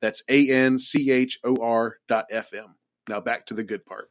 That's A N C H O R dot FM. Now back to the good part.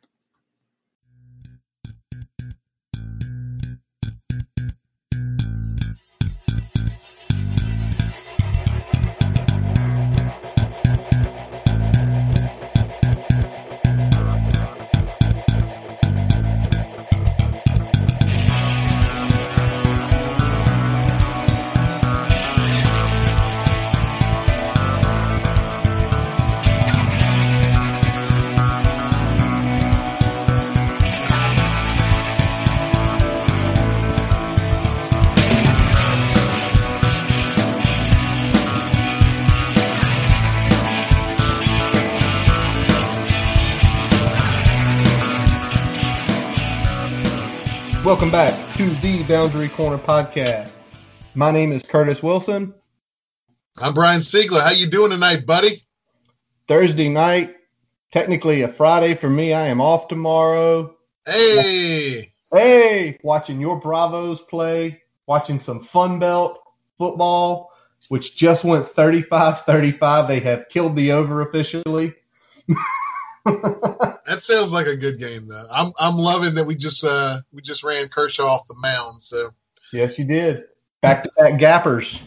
Welcome back to the Boundary Corner podcast. My name is Curtis Wilson. I'm Brian Siegler. How you doing tonight, buddy? Thursday night, technically a Friday for me. I am off tomorrow. Hey. Hey, watching your Bravos play, watching some Sun Belt football, which just went 35-35. They have killed the over officially. that sounds like a good game though. I'm I'm loving that we just uh we just ran Kershaw off the mound. So yes, you did. Back to back gappers.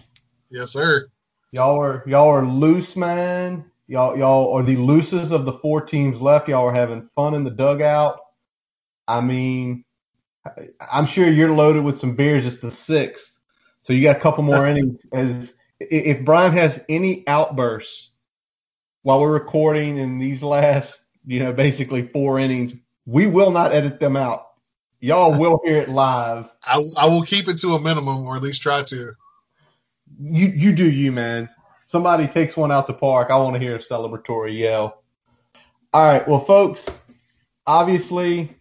Yes, sir. Y'all are y'all are loose, man. Y'all y'all are the loosest of the four teams left. Y'all are having fun in the dugout. I mean, I'm sure you're loaded with some beers. It's the sixth, so you got a couple more innings. As if Brian has any outbursts while we're recording in these last you know, basically four innings. We will not edit them out. Y'all will hear it live. I, I will keep it to a minimum, or at least try to. You you do you, man. Somebody takes one out the park. I want to hear a celebratory yell. All right, well, folks. Obviously,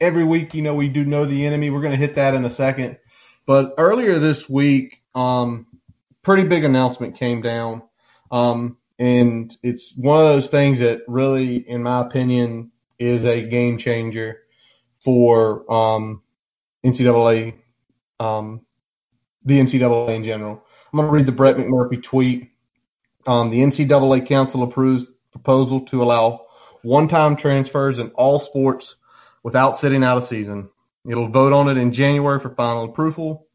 every week, you know, we do know the enemy. We're going to hit that in a second. But earlier this week, um, pretty big announcement came down. Um, and it's one of those things that really, in my opinion, is a game changer for um, NCAA, um, the NCAA in general. I'm going to read the Brett McMurphy tweet. Um, the NCAA Council approves proposal to allow one-time transfers in all sports without sitting out a season. It'll vote on it in January for final approval.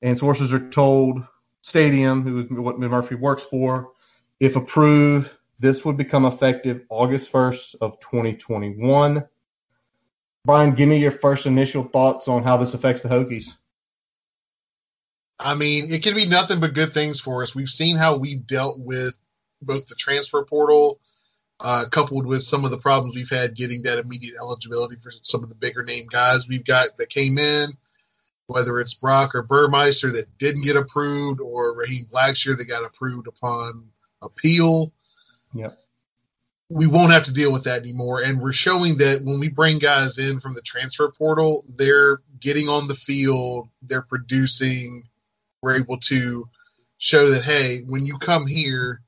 And sources are told Stadium, who what McMurphy works for, if approved, this would become effective August 1st of 2021. Brian, give me your first initial thoughts on how this affects the Hokies. I mean, it can be nothing but good things for us. We've seen how we've dealt with both the transfer portal, uh, coupled with some of the problems we've had getting that immediate eligibility for some of the bigger name guys we've got that came in, whether it's Brock or Burmeister that didn't get approved, or Raheem Blackshear that got approved upon appeal. Yep. We won't have to deal with that anymore. And we're showing that when we bring guys in from the transfer portal, they're getting on the field, they're producing, we're able to show that, hey, when you come here,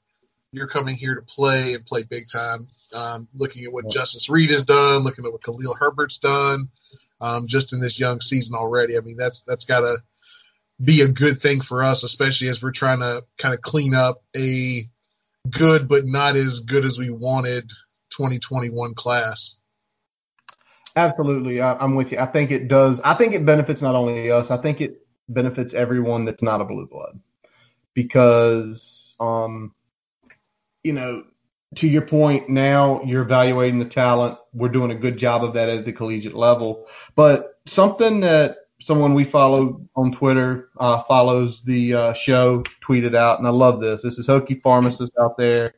you're coming here to play and play big time. Um, looking at what yep. Justus Reed has done, looking at what Khalil Herbert's done, um, just in this young season already. I mean, that's that's got to be a good thing for us, especially as we're trying to kind of clean up a good but not as good as we wanted 2021 class. Absolutely, I, am with you. I think it does. I think it benefits not only us. I think it benefits everyone that's not a blue blood because, um, you know, to your point, now you're evaluating the talent. We're doing a good job of that at the collegiate level. But something that someone we follow on Twitter uh, follows the uh, show, tweeted out, and I love this. This is Hokie pharmacist out there.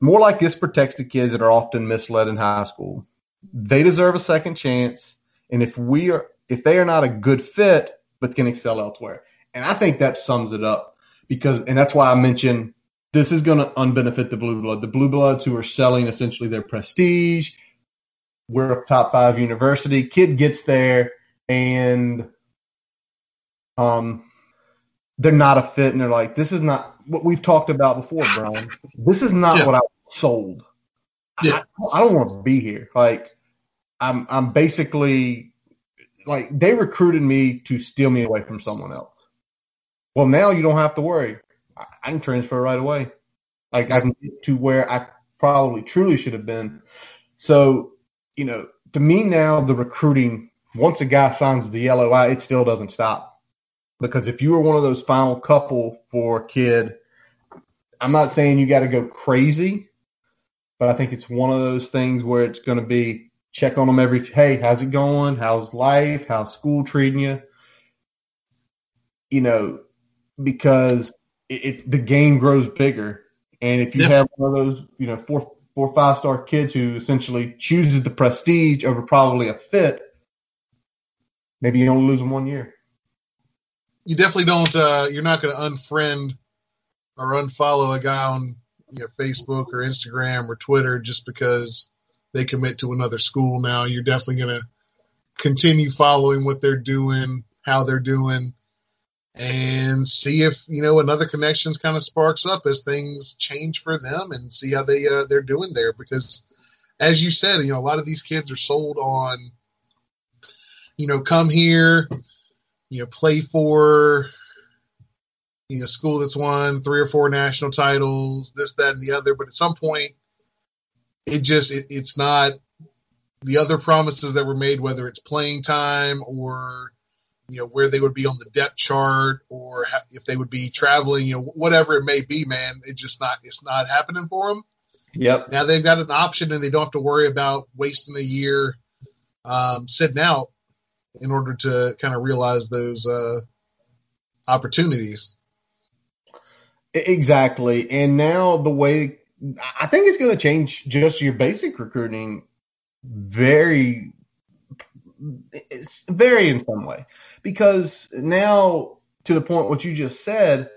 More like this protects the kids that are often misled in high school. They deserve a second chance, and if we are, if they are not a good fit, but can excel elsewhere, and I think that sums it up because, and that's why I mentioned this is going to unbenefit the blue blood. The blue bloods who are selling essentially their prestige. We're a top five university. Kid gets there and um, they're not a fit, and they're like, this is not what we've talked about before, Brian. This is not Yeah. what I sold. Yeah. I, I don't want to be here. Like, I'm I'm basically like they recruited me to steal me away from someone else. Well, now you don't have to worry. I, I can transfer right away. Like I can get to where I probably truly should have been. So, you know, to me now the recruiting once a guy signs the LOI, it still doesn't stop. Because if you were one of those final couple for a kid, I'm not saying you got to go crazy, but I think it's one of those things where it's going to be check on them every, hey, how's it going? How's life? How's school treating you? You know, because it, it the game grows bigger. And if you Yeah. have one of those, you know, four, four, five star kids who essentially chooses the prestige over probably a fit, maybe you only lose them one year. You definitely don't. Uh, you're not going to unfriend or unfollow a guy on you know Facebook or Instagram or Twitter just because they commit to another school. Now you're definitely going to continue following what they're doing, how they're doing, and see if you know another connections kind of sparks up as things change for them and see how they uh, they're doing there because as you said you know a lot of these kids are sold on you know come here you know play for you know school that's won three or four national titles this that and the other. But at some point it just it, it's not the other promises that were made whether it's playing time or you know where they would be on the depth chart or ha- if they would be traveling you know whatever it may be man it's just not it's not happening for them Yep. now they've got an option and they don't have to worry about wasting a year um, sitting out in order to kind of realize those uh, opportunities Exactly. And now the way I think it's going to change just your basic recruiting very very in some way because now to the point what you just said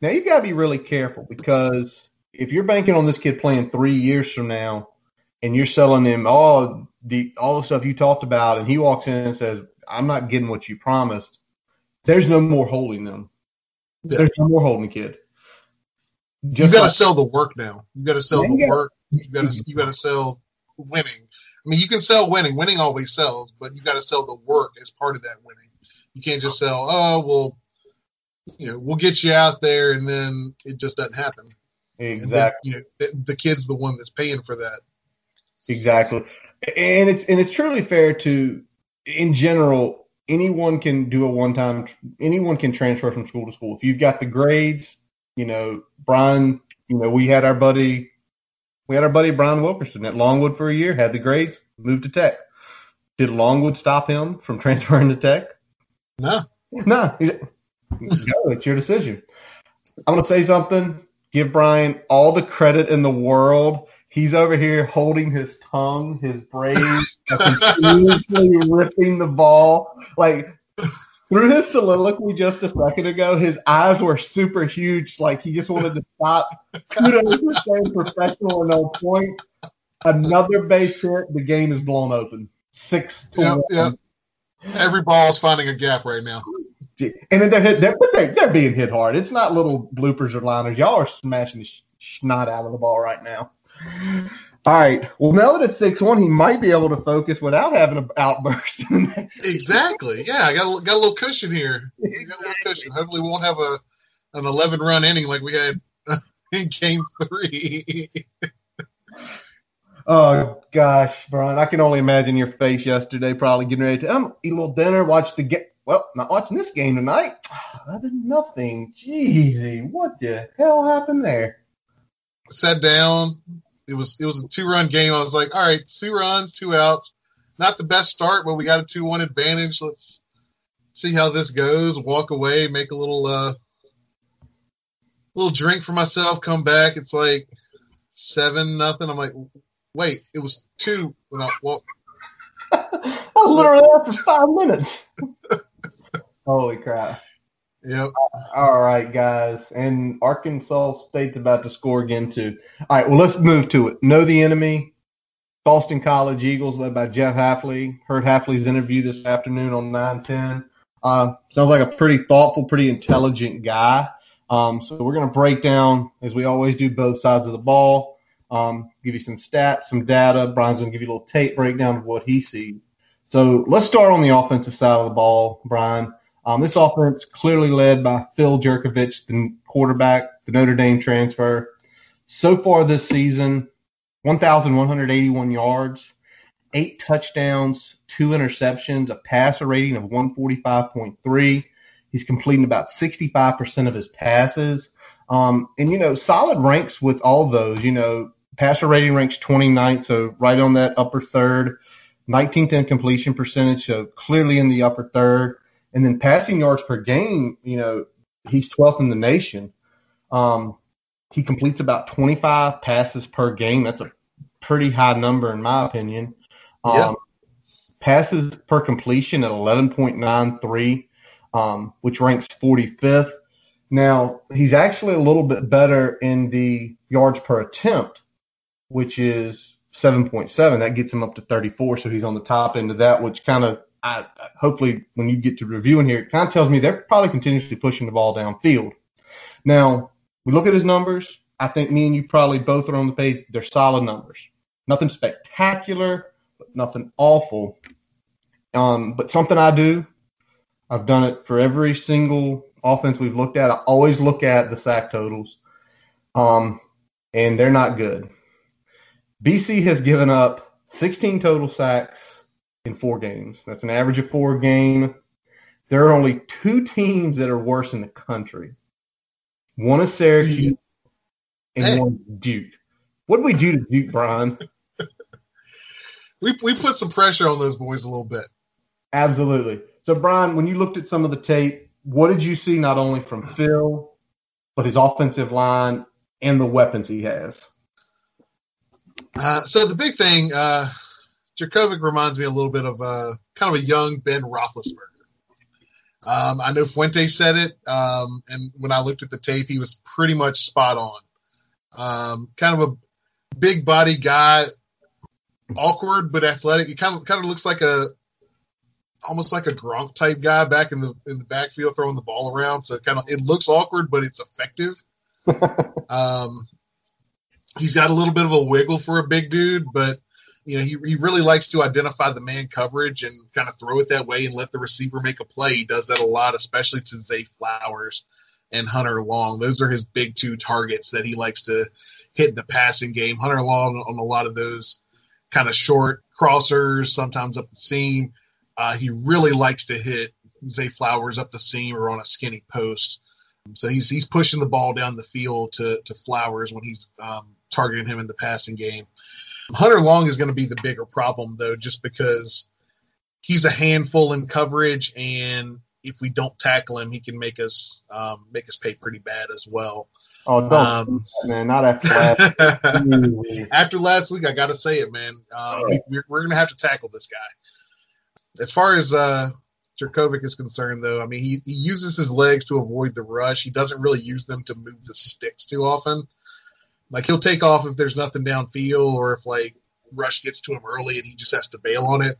now you've got to be really careful because if you're banking on this kid playing three years from now and you're selling him all the all the stuff you talked about and he walks in and says i'm not getting what you promised. There's no more holding them. Yeah. there's no more holding the kid. You just got to like, sell the work now. You got to sell the work. You got to you got to sell winning. I mean you can sell winning. Winning always sells but you got to sell the work as part of that winning. You can't just sell oh well you know we'll get you out there and then it just doesn't happen. And then, exactly you know the, the kid's the one that's paying for that Exactly. And it's and it's truly fair to in general anyone can do a one time anyone can transfer from school to school. If you've got the grades, you know, Brian, you know, we had our buddy we had our buddy Brian Wilkerson at Longwood for a year, had the grades, moved to Tech. Did Longwood stop him from transferring to Tech? no No, no, it's your decision. I'm gonna say something. Give Brian all the credit in the world. He's over here holding his tongue, his brain, continuously ripping the ball. Like through his soliloquy just a second ago, his eyes were super huge. Like he just wanted to stop. Kudos for staying professional and on point. Another base hit, the game is blown open. Six to yeah, one. yeah. every ball is finding a gap right now And then they're hit, they're, but they're, they're being hit hard. It's not little bloopers or liners. Y'all are smashing the sh- snot out of the ball right now. All right. Well, now that it's six one, he might be able to focus without having an outburst. Exactly. Yeah, I got a, got a little cushion here. Got a little cushion. Hopefully, we won't have a an 11 run inning like we had in Game Three. oh gosh, Brian, I can only imagine your face yesterday, probably getting ready to um, eat a little dinner, watch the game. Well, not watching this game tonight. Eleven nothing. Jeezy, what the hell happened there? Sat down. It was it was a two run game. I was like, all right, two runs, two outs. Not the best start, but we got a two one advantage. Let's see how this goes. Walk away, make a little uh little drink for myself. Come back. It's like seven nothing. I'm like, wait, it was two. Well, well I was literally there for five minutes. Holy crap. Yep. All right, guys. And Arkansas State's about to score again, too. All right, well, let's move to it. Know the enemy. Boston College Eagles, led by Jeff Hafley. Heard Hafley's interview this afternoon on 910. Uh, sounds like a pretty thoughtful, pretty intelligent guy. Um, so we're going to break down, as we always do, both sides of the ball. Um, give you some stats, some data. Brian's going to give you a little tape breakdown of what he sees. So let's start on the offensive side of the ball, Brian. Um, this offense clearly led by Phil Jurkovec, the quarterback, the Notre Dame transfer. So far this season, 1,181 yards, eight touchdowns, two interceptions, a passer rating of 145.3. He's completing about 65% of his passes. Um, and, you know, solid ranks with all those. You know, passer rating ranks 29th, so right on that upper third. 19th in completion percentage, so clearly in the upper third. And then passing yards per game, you know, he's 12th in the nation. Um, he completes about 25 passes per game. That's a pretty high number in my opinion. Um, Yep. Passes per completion at 11.93, um, which ranks 45th. Now, he's actually a little bit better in the yards per attempt, which is 7.7. That gets him up to 34, so he's on the top end of that, which kind of, I, hopefully, when you get to reviewing here, it kind of tells me they're probably continuously pushing the ball downfield. Now, we look at his numbers. I think me and you probably both are on the page. They're solid numbers. Nothing spectacular, but nothing awful. Um, but something I do, I've done it for every single offense we've looked at. I always look at the sack totals, um, and they're not good. BC has given up 16 total sacks in four games. That's an average of four game. There are only two teams that are worse in the country. One is Syracuse and Hey. one is Duke. What did we do to Duke, Brian? We we put some pressure on those boys a little bit. Absolutely. So, Brian, when you looked at some of the tape, what did you see not only from Phil, but his offensive line and the weapons he has? Uh, so the big thing, uh, Jurkovec reminds me a little bit of a kind of a young Ben Roethlisberger. Um, I know Fuente said it, um, and when I looked at the tape, he was pretty much spot on. Um, kind of a big body guy, awkward but athletic. He kind of kind of looks like a almost like a Gronk type guy back in the in the backfield throwing the ball around. So it kind of it looks awkward, but it's effective. Um, he's got a little bit of a wiggle for a big dude, but you know he he really likes to identify the man coverage and kind of throw it that way and let the receiver make a play. He does that a lot, especially to Zay Flowers and Hunter Long. Those are his big two targets that he likes to hit in the passing game. Hunter Long on a lot of those kind of short crossers, sometimes up the seam. Uh, he really likes to hit Zay Flowers up the seam or on a skinny post. So he's he's pushing the ball down the field to to Flowers when he's um, targeting him in the passing game. Hunter Long is going to be the bigger problem though, just because he's a handful in coverage, and if we don't tackle him, he can make us um, make us pay pretty bad as well. Oh, don't Um, that, man. Not after last. week. After last week, I got to say it, man. Um, we, we're we're going to have to tackle this guy. As far as uh, Jurkovec is concerned, though, I mean, he, he uses his legs to avoid the rush. He doesn't really use them to move the sticks too often. Like he'll take off if there's nothing downfield or if like rush gets to him early and he just has to bail on it.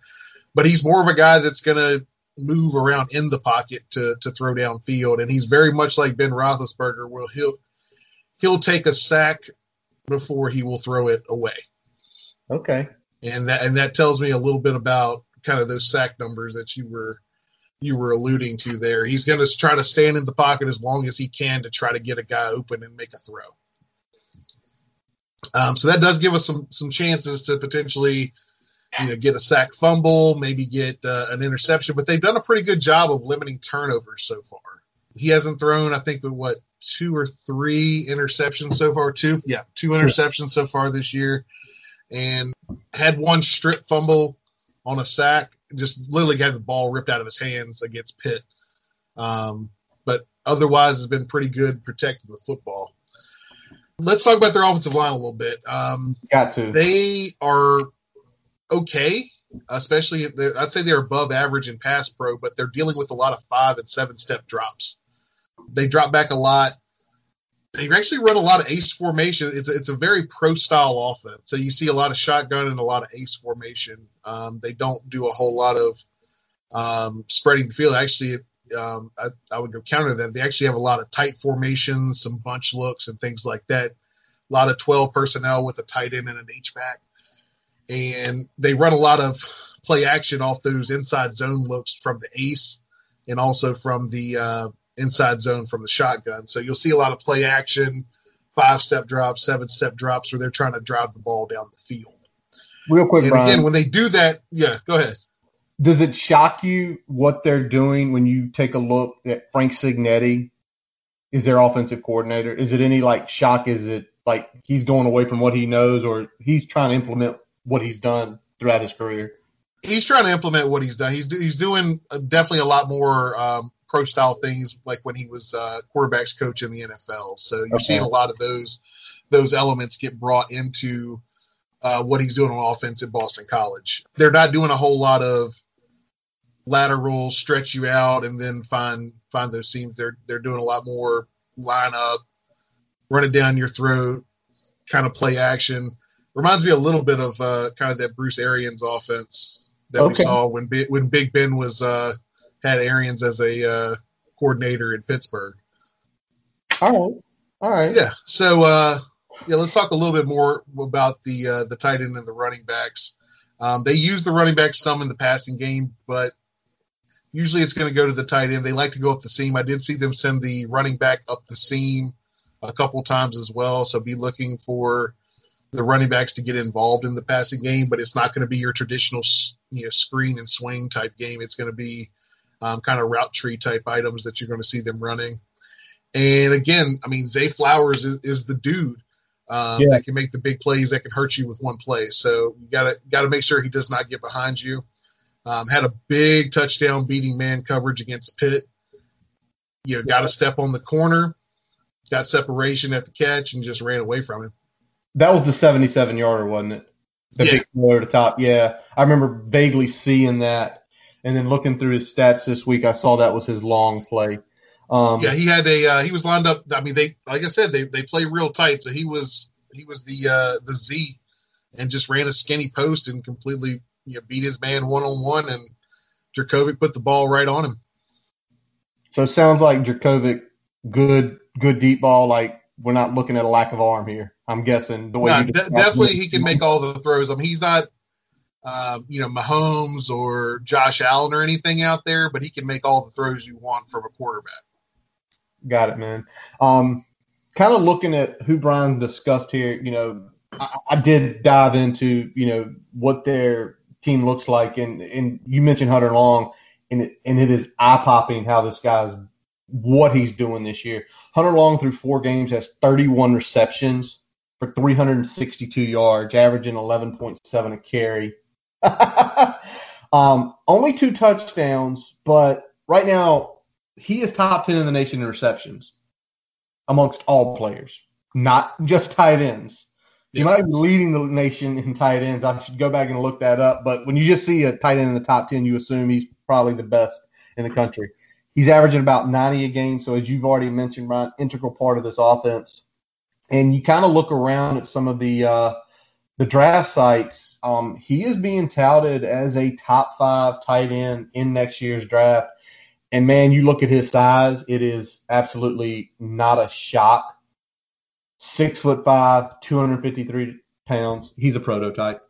But he's more of a guy that's going to move around in the pocket to to throw downfield, and he's very much like Ben Roethlisberger, where he'll he'll take a sack before he will throw it away Okay. and that and that tells me a little bit about kind of those sack numbers that you were you were alluding to there. He's going to try to stand in the pocket as long as he can to try to get a guy open and make a throw. Um, so that does give us some some chances to potentially, you know, get a sack fumble, maybe get uh, an interception. But they've done a pretty good job of limiting turnovers so far. He hasn't thrown, I think, but what two or three interceptions so far? Two, yeah, two interceptions so far this year, and had one strip fumble on a sack. Just literally got the ball ripped out of his hands against Pitt. Um, but otherwise, has been pretty good protecting the football. Let's talk about their offensive line a little bit. Um, Got to. they are okay, especially I'd say they're above average in pass pro, but they're dealing with a lot of five and seven step drops. They drop back a lot. They actually run a lot of ace formation. It's a, it's a very pro style offense. So you see a lot of shotgun and a lot of ace formation. Um, they don't do a whole lot of um, spreading the field. Actually, um, I, I, would go counter that. They actually have a lot of tight formations, some bunch looks, and things like that. A lot of 12 personnel with a tight end and an H back. And they run a lot of play action off those inside zone looks from the ace and also from the uh, inside zone from the shotgun. So you'll see a lot of play action, five step drops, seven step drops where they're trying to drive the ball down the field. Real quick, and Brian. again, when they do that, yeah, go ahead. Does it shock you what they're doing when you take a look at Frank Cignetti Is their offensive coordinator? Is it any like shock? Is it like he's going away from what he knows, or he's trying to implement what he's done throughout his career? He's trying to implement what he's done. He's he's doing definitely a lot more um, pro style things, like when he was uh, quarterbacks coach in the NFL. So you're okay. seeing a lot of those those elements get brought into uh, what he's doing on offense at Boston College. They're not doing a whole lot of lateral stretch you out and then find find those seams. They're they're doing a lot more line up, run it down your throat, kind of play action. Reminds me a little bit of uh, kind of that Bruce Arians offense that okay. we saw when when Big Ben was uh, had Arians as a uh, coordinator in Pittsburgh. All right, all right. Yeah. So uh, yeah, let's talk a little bit more about the uh, the tight end and the running backs. Um, they use the running back some in the passing game, but usually it's going to go to the tight end. They like to go up the seam. I did see them send the running back up the seam a couple times as well. So be looking for the running backs to get involved in the passing game, but it's not going to be your traditional you know screen and swing type game. It's going to be um, kind of route tree type items that you're going to see them running. And again, I mean, Zay Flowers is, is the dude um, yeah. that can make the big plays that can hurt you with one play. So you gotta gotta make sure he does not get behind you. Um, had a big touchdown beating man coverage against Pitt. You know, got a step on the corner, got separation at the catch, and just ran away from him. That was the 77 yarder, wasn't it? The yeah. big to top. Yeah, I remember vaguely seeing that, and then looking through his stats this week, I saw that was his long play. Um, yeah, he had a uh, he was lined up. I mean, they like I said, they they play real tight. So he was he was the uh, the Z, and just ran a skinny post and completely you know, beat his man one on one, and Jurkovec put the ball right on him. So it sounds like Jurkovec good good deep ball. Like we're not looking at a lack of arm here. I'm guessing the way. No, de- definitely he can make all the throws. I mean, he's not. Uh, you know, Mahomes or Josh Allen or anything out there, but he can make all the throws you want from a quarterback. Got it, man. Um, kind of looking at who Brian discussed here, you know, I, I, did dive into, you know, what their team looks like, and and you mentioned Hunter Long, and it and it is eye popping how this guy's what he's doing this year. Hunter Long through four games has 31 receptions for 362 yards, averaging 11.7 a carry. um, only two touchdowns, but right now he is top 10 in the nation in receptions amongst all players, not just tight ends. He yeah. might be leading the nation in tight ends. I should go back and look that up. But when you just see a tight end in the top 10, you assume he's probably the best in the country. He's averaging about 90 a game. So as you've already mentioned, Brian, integral part of this offense. And you kind of look around at some of the uh, the draft sites. Um, he is being touted as a top five tight end in next year's draft. And man, you look at his size, it is absolutely not a shock. Six foot five, 253 pounds. He's a prototype.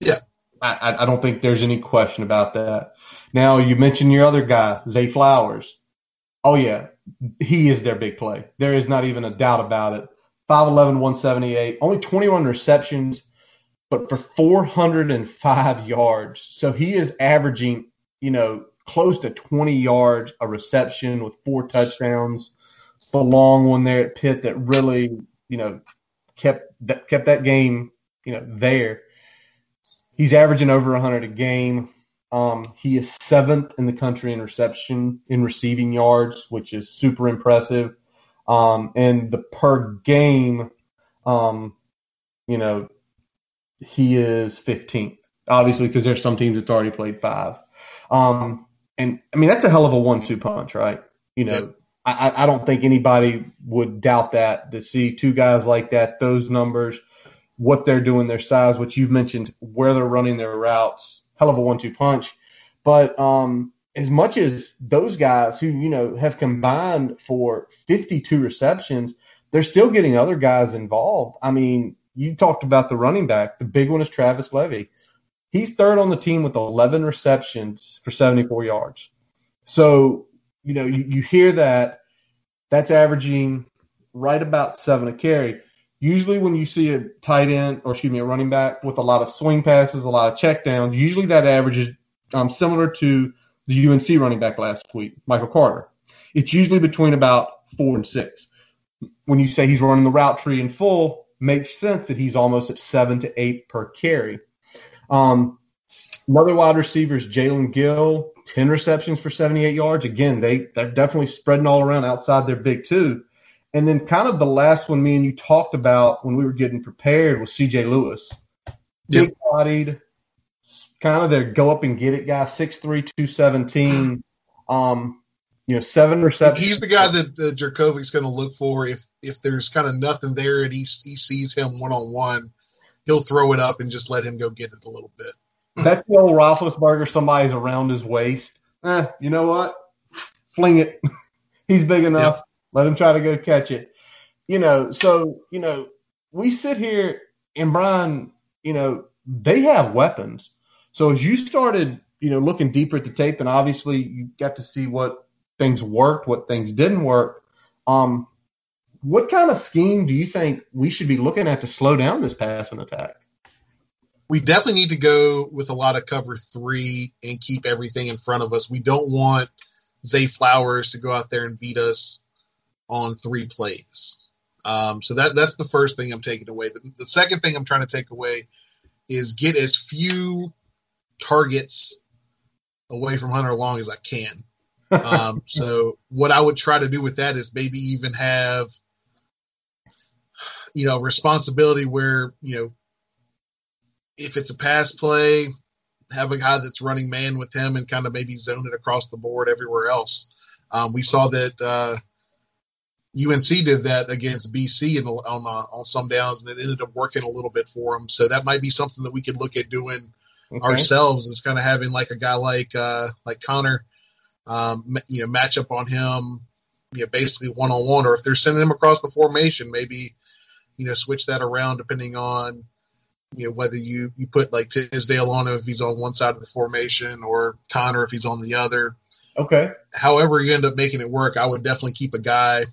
Yeah. I, I don't think there's any question about that. Now, you mentioned your other guy, Zay Flowers. Oh, yeah. He is their big play. There is not even a doubt about it. 5'11, 178, only 21 receptions, but for 405 yards. So he is averaging, you know, close to 20 yards a reception with four touchdowns. The long one there at Pitt that really, you know, kept that kept that game, you know, there. He's averaging over 100 a game. Um, he is seventh in the country in reception in receiving yards, which is super impressive. Um, and the per game, um, you know, he is 15th. Obviously, because there's some teams that's already played five. Um, and I mean, that's a hell of a one two punch, right? You know, I, I don't think anybody would doubt that to see two guys like that, those numbers, what they're doing, their size, which you've mentioned, where they're running their routes, hell of a one-two punch. But um, as much as those guys who you know have combined for 52 receptions, they're still getting other guys involved. I mean, you talked about the running back. The big one is Travis Levy. He's third on the team with 11 receptions for 74 yards. So, you know, you, you hear that, that's averaging right about seven a carry. Usually, when you see a tight end, or excuse me, a running back with a lot of swing passes, a lot of checkdowns, usually that average is um, similar to the UNC running back last week, Michael Carter. It's usually between about four and six. When you say he's running the route tree in full, makes sense that he's almost at seven to eight per carry. Um, another wide receiver is Jalen Gill, 10 receptions for 78 yards. Again, they, they're definitely spreading all around outside their big two. And then kind of the last one me and you talked about when we were getting prepared was CJ Lewis. Big bodied, kind of their go up and get it guy, 6'3", 217. Um, you know, seven receptions. He's the guy that uh, Jurkovec's going to look for if if there's kind of nothing there and he he sees him one on one, he'll throw it up and just let him go get it a little bit. That's the old Roethlisberger. Somebody's around his waist. Eh, you know what? Fling it. He's big enough. Yep. Let him try to go catch it. You know, so you know, we sit here and Brian, you know, they have weapons. So as you started, you know, looking deeper at the tape, and obviously you got to see what things worked, what things didn't work. Um, what kind of scheme do you think we should be looking at to slow down this passing attack? We definitely need to go with a lot of cover three and keep everything in front of us. We don't want Zay Flowers to go out there and beat us on three plays. Um, so that that's the first thing I'm taking away. The, the second thing I'm trying to take away is get as few targets away from Hunter Long as I can. Um, so what I would try to do with that is maybe even have, you know, responsibility where, you know, if it's a pass play, have a guy that's running man with him and kind of maybe zone it across the board everywhere else. Um, we saw that uh, UNC did that against BC in, on uh, on some downs, and it ended up working a little bit for them. So that might be something that we could look at doing okay. ourselves. Is kind of having like a guy like uh, like Conner um, you know, match up on him, you know, basically one on one, or if they're sending him across the formation, maybe, you know, switch that around depending on, you know, whether you, you put like Tisdale on him if he's on one side of the formation or Conner if he's on the other. Okay. However, you end up making it work, I would definitely keep a guy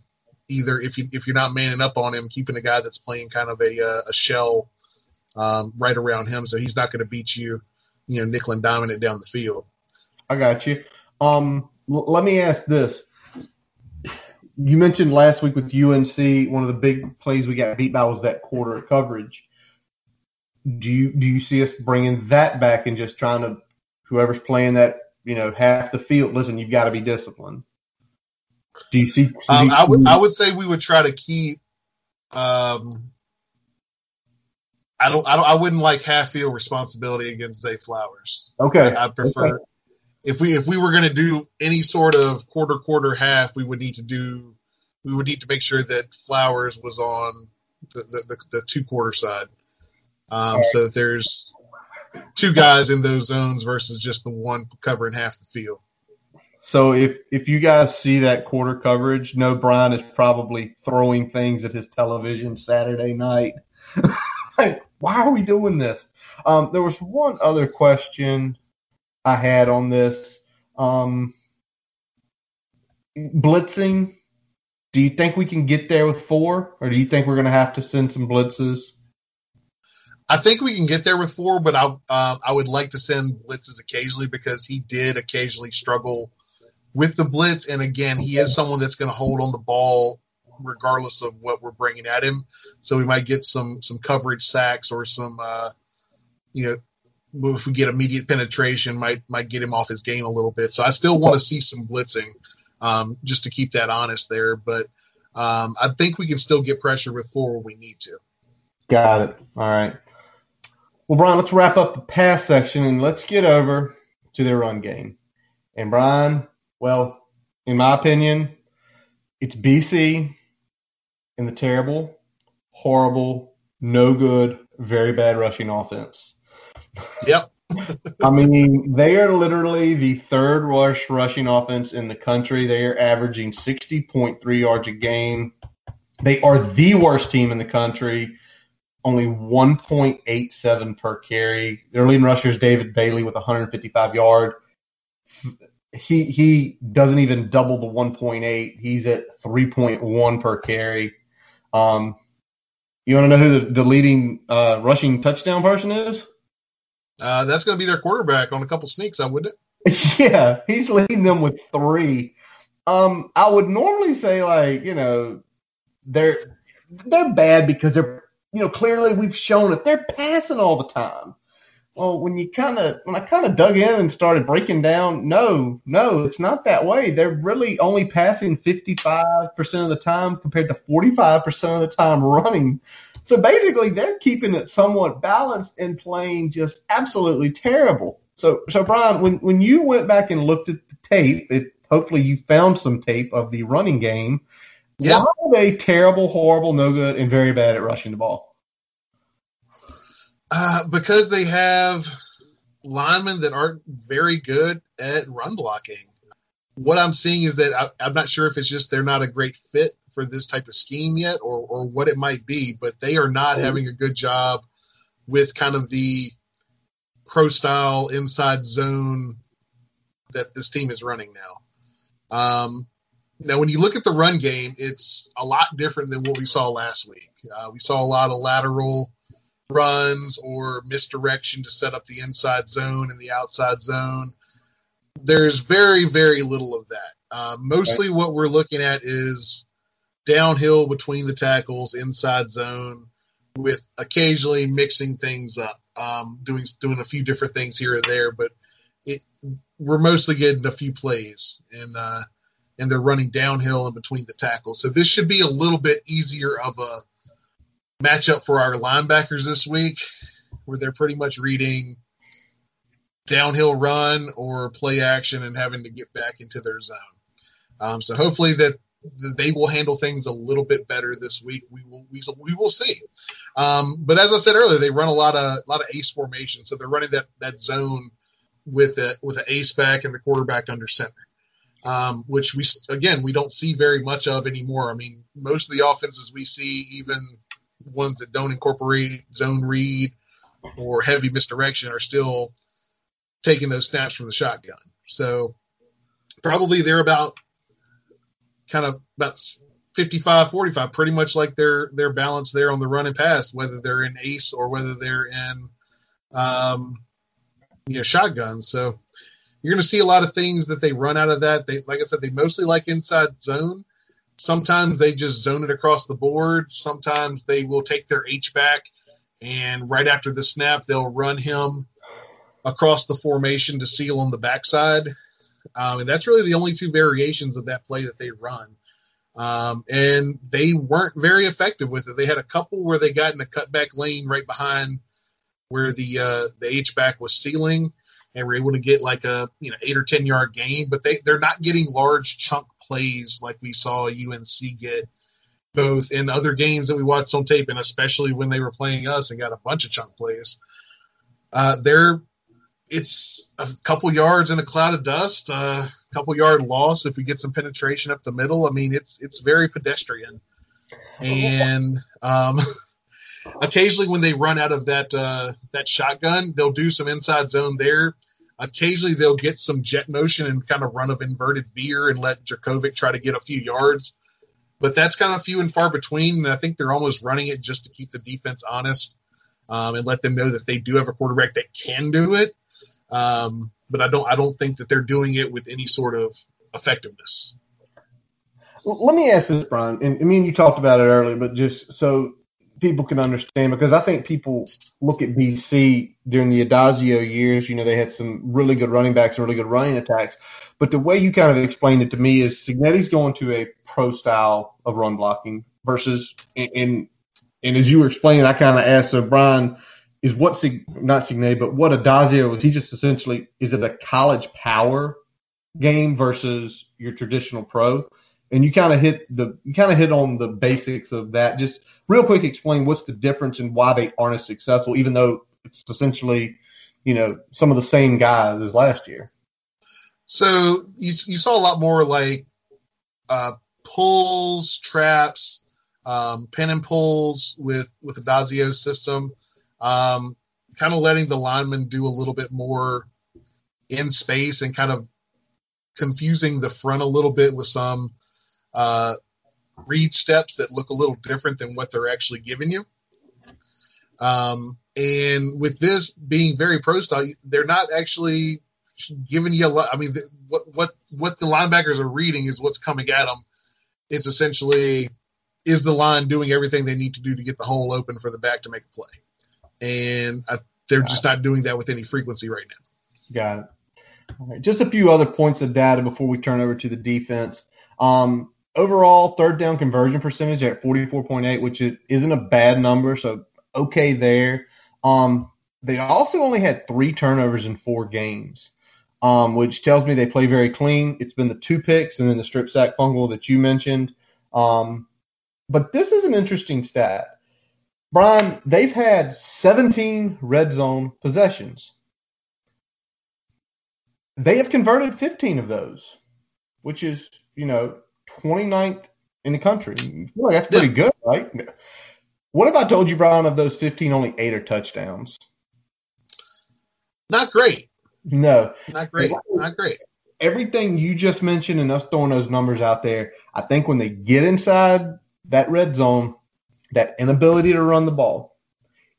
either if you if you're not manning up on him, keeping a guy that's playing kind of a uh, a shell um, right around him, so he's not going to beat you, you know, nickel and dominant down the field. I got you. Um, l- let me ask this. You mentioned last week with UNC, one of the big plays we got beat by was that quarter coverage. Do you do you see us bringing that back and just trying to whoever's playing that you know half the field? Listen, you've got to be disciplined. Do you see? Do um, I would I would say we would try to keep. Um, I don't I don't I wouldn't like half field responsibility against Zay Flowers. Okay, I, I prefer. Okay if we if we were going to do any sort of quarter quarter half, we would need to do we would need to make sure that Flowers was on the the, the, the two quarter side, um, so that there's two guys in those zones versus just the one covering half the field. So if if you guys see that quarter coverage, no Brian is probably throwing things at his television Saturday night. like, why are we doing this? Um, there was one other question I had on this. Um, blitzing. Do you think we can get there with four, or do you think we're going to have to send some blitzes? I think we can get there with four, but I uh, I would like to send blitzes occasionally because he did occasionally struggle with the blitz, and again, he is someone that's going to hold on the ball regardless of what we're bringing at him. So we might get some some coverage sacks or some uh, you know if we get immediate penetration, might might get him off his game a little bit. So I still want to see some blitzing, um, just to keep that honest there. But um, I think we can still get pressure with four when we need to. Got it. All right. Well, Brian, let's wrap up the pass section and let's get over to their run game. And Brian, well, in my opinion, it's BC in the terrible, horrible, no good, very bad rushing offense. Yep. I mean, they are literally the third worst rushing offense in the country. They are averaging 60.3 yards a game. They are the worst team in the country, only 1.87 per carry. Their leading rusher is David Bailey with 155 yard. He he doesn't even double the 1.8. He's at 3.1 per carry. Um, you want to know who the, the leading uh, rushing touchdown person is? Uh, that's going to be their quarterback on a couple sneaks, I wouldn't yeah, he's leading them with three. Um, I would normally say like you know they're they're bad because they're you know clearly we've shown that they're passing all the time. Well, when you kind of when I kind of dug in and started breaking down, no, no, it's not that way. They're really only passing 55% of the time compared to 45% of the time running. So basically, they're keeping it somewhat balanced and playing just absolutely terrible. So, so Brian, when when you went back and looked at the tape, it, hopefully you found some tape of the running game. Yeah. Why are they terrible, horrible, no good, and very bad at rushing the ball? Uh, because they have linemen that aren't very good at run blocking. What I'm seeing is that I, I'm not sure if it's just they're not a great fit for this type of scheme yet, or or what it might be, but they are not having a good job with kind of the pro style inside zone that this team is running now. Um, now, when you look at the run game, it's a lot different than what we saw last week. Uh, we saw a lot of lateral runs or misdirection to set up the inside zone and the outside zone. There's very, very little of that. Uh, mostly what we're looking at is downhill between the tackles, inside zone, with occasionally mixing things up, um, doing doing a few different things here or there. But it, we're mostly getting a few plays, and uh, and they're running downhill in between the tackles. So this should be a little bit easier of a matchup for our linebackers this week, where they're pretty much reading downhill run or play action and having to get back into their zone. Um, so hopefully that they will handle things a little bit better this week. We will we, we will see. Um, but as I said earlier, they run a lot of a lot of ace formation, so they're running that that zone with a with an ace back and the quarterback under center. Um, which we again we don't see very much of anymore. I mean, most of the offenses we see, even ones that don't incorporate zone read or heavy misdirection, are still taking those snaps from the shotgun. So probably they're about kind of about 55 45 pretty much like their their balance there on the run and pass whether they're in ace or whether they're in um you know shotgun so you're going to see a lot of things that they run out of that. They like i said they mostly like inside zone. Sometimes they just zone it across the board. Sometimes they will take their h back and right after the snap they'll run him across the formation to seal on the backside. Um, and that's really the only two variations of that play that they run. Um, and they weren't very effective with it. They had a couple where they got in a cutback lane right behind where the uh, the H back was sealing, and we were able to get like a you know eight or ten yard gain. But they they're not getting large chunk plays like we saw UNC get both in other games that we watched on tape, and especially when they were playing us and got a bunch of chunk plays. Uh, they're it's a couple yards in a cloud of dust, a uh, couple yard loss if we get some penetration up the middle. I mean, it's it's very pedestrian, and um, occasionally when they run out of that uh, that shotgun, they'll do some inside zone there. Occasionally they'll get some jet motion and kind of run of inverted veer and let Jurkovec try to get a few yards, but that's kind of few and far between. And I think they're almost running it just to keep the defense honest um, and let them know that they do have a quarterback that can do it um, but I don't I don't think that they're doing it with any sort of effectiveness. Let me ask this, Brian. And I mean, you talked about it earlier, but just so people can understand, because I think people look at BC during the Addazio years. You know, they had some really good running backs and really good running attacks. But the way you kind of explained it to me is Cignetti's going to a pro style of run blocking versus and and as you were explaining, I kind of asked so Brian is what not Signe, but what Addazio is he just essentially is it a college power game versus your traditional pro? And you kind of hit the you kind of hit on the basics of that. Just real quick, explain what's the difference and why they aren't as successful, even though it's essentially, you know, some of the same guys as last year. So you, you saw a lot more like uh, pulls, traps, um, pin and pulls with with the Dazio system, um, kind of letting the lineman do a little bit more in space and kind of confusing the front a little bit with some uh, read steps that look a little different than what they're actually giving you. Um, and with this being very pro style, they're not actually giving you a lot. I mean, the, what what what the linebackers are reading is what's coming at them. It's essentially is the line doing everything they need to do to get the hole open for the back to make a play, and I, they're Got just it. not doing that with any frequency right now. Got it. All right, just a few other points of data before we turn over to the defense. Um, overall, third down conversion percentage at 44.8, which isn't a bad number, so okay there. Um, they also only had three turnovers in four games um, which tells me they play very clean. It's been the two picks and then the strip sack fumble that you mentioned. Um, but this is an interesting stat. Brian, they've had 17 red zone possessions. They have converted 15 of those, which is, you know, 29th in the country. I feel like that's pretty good, right? What if I told you, Brian, of those 15, only eight are touchdowns? Not great. No, not great. Not great. Everything you just mentioned and us throwing those numbers out there, I think when they get inside that red zone, that inability to run the ball,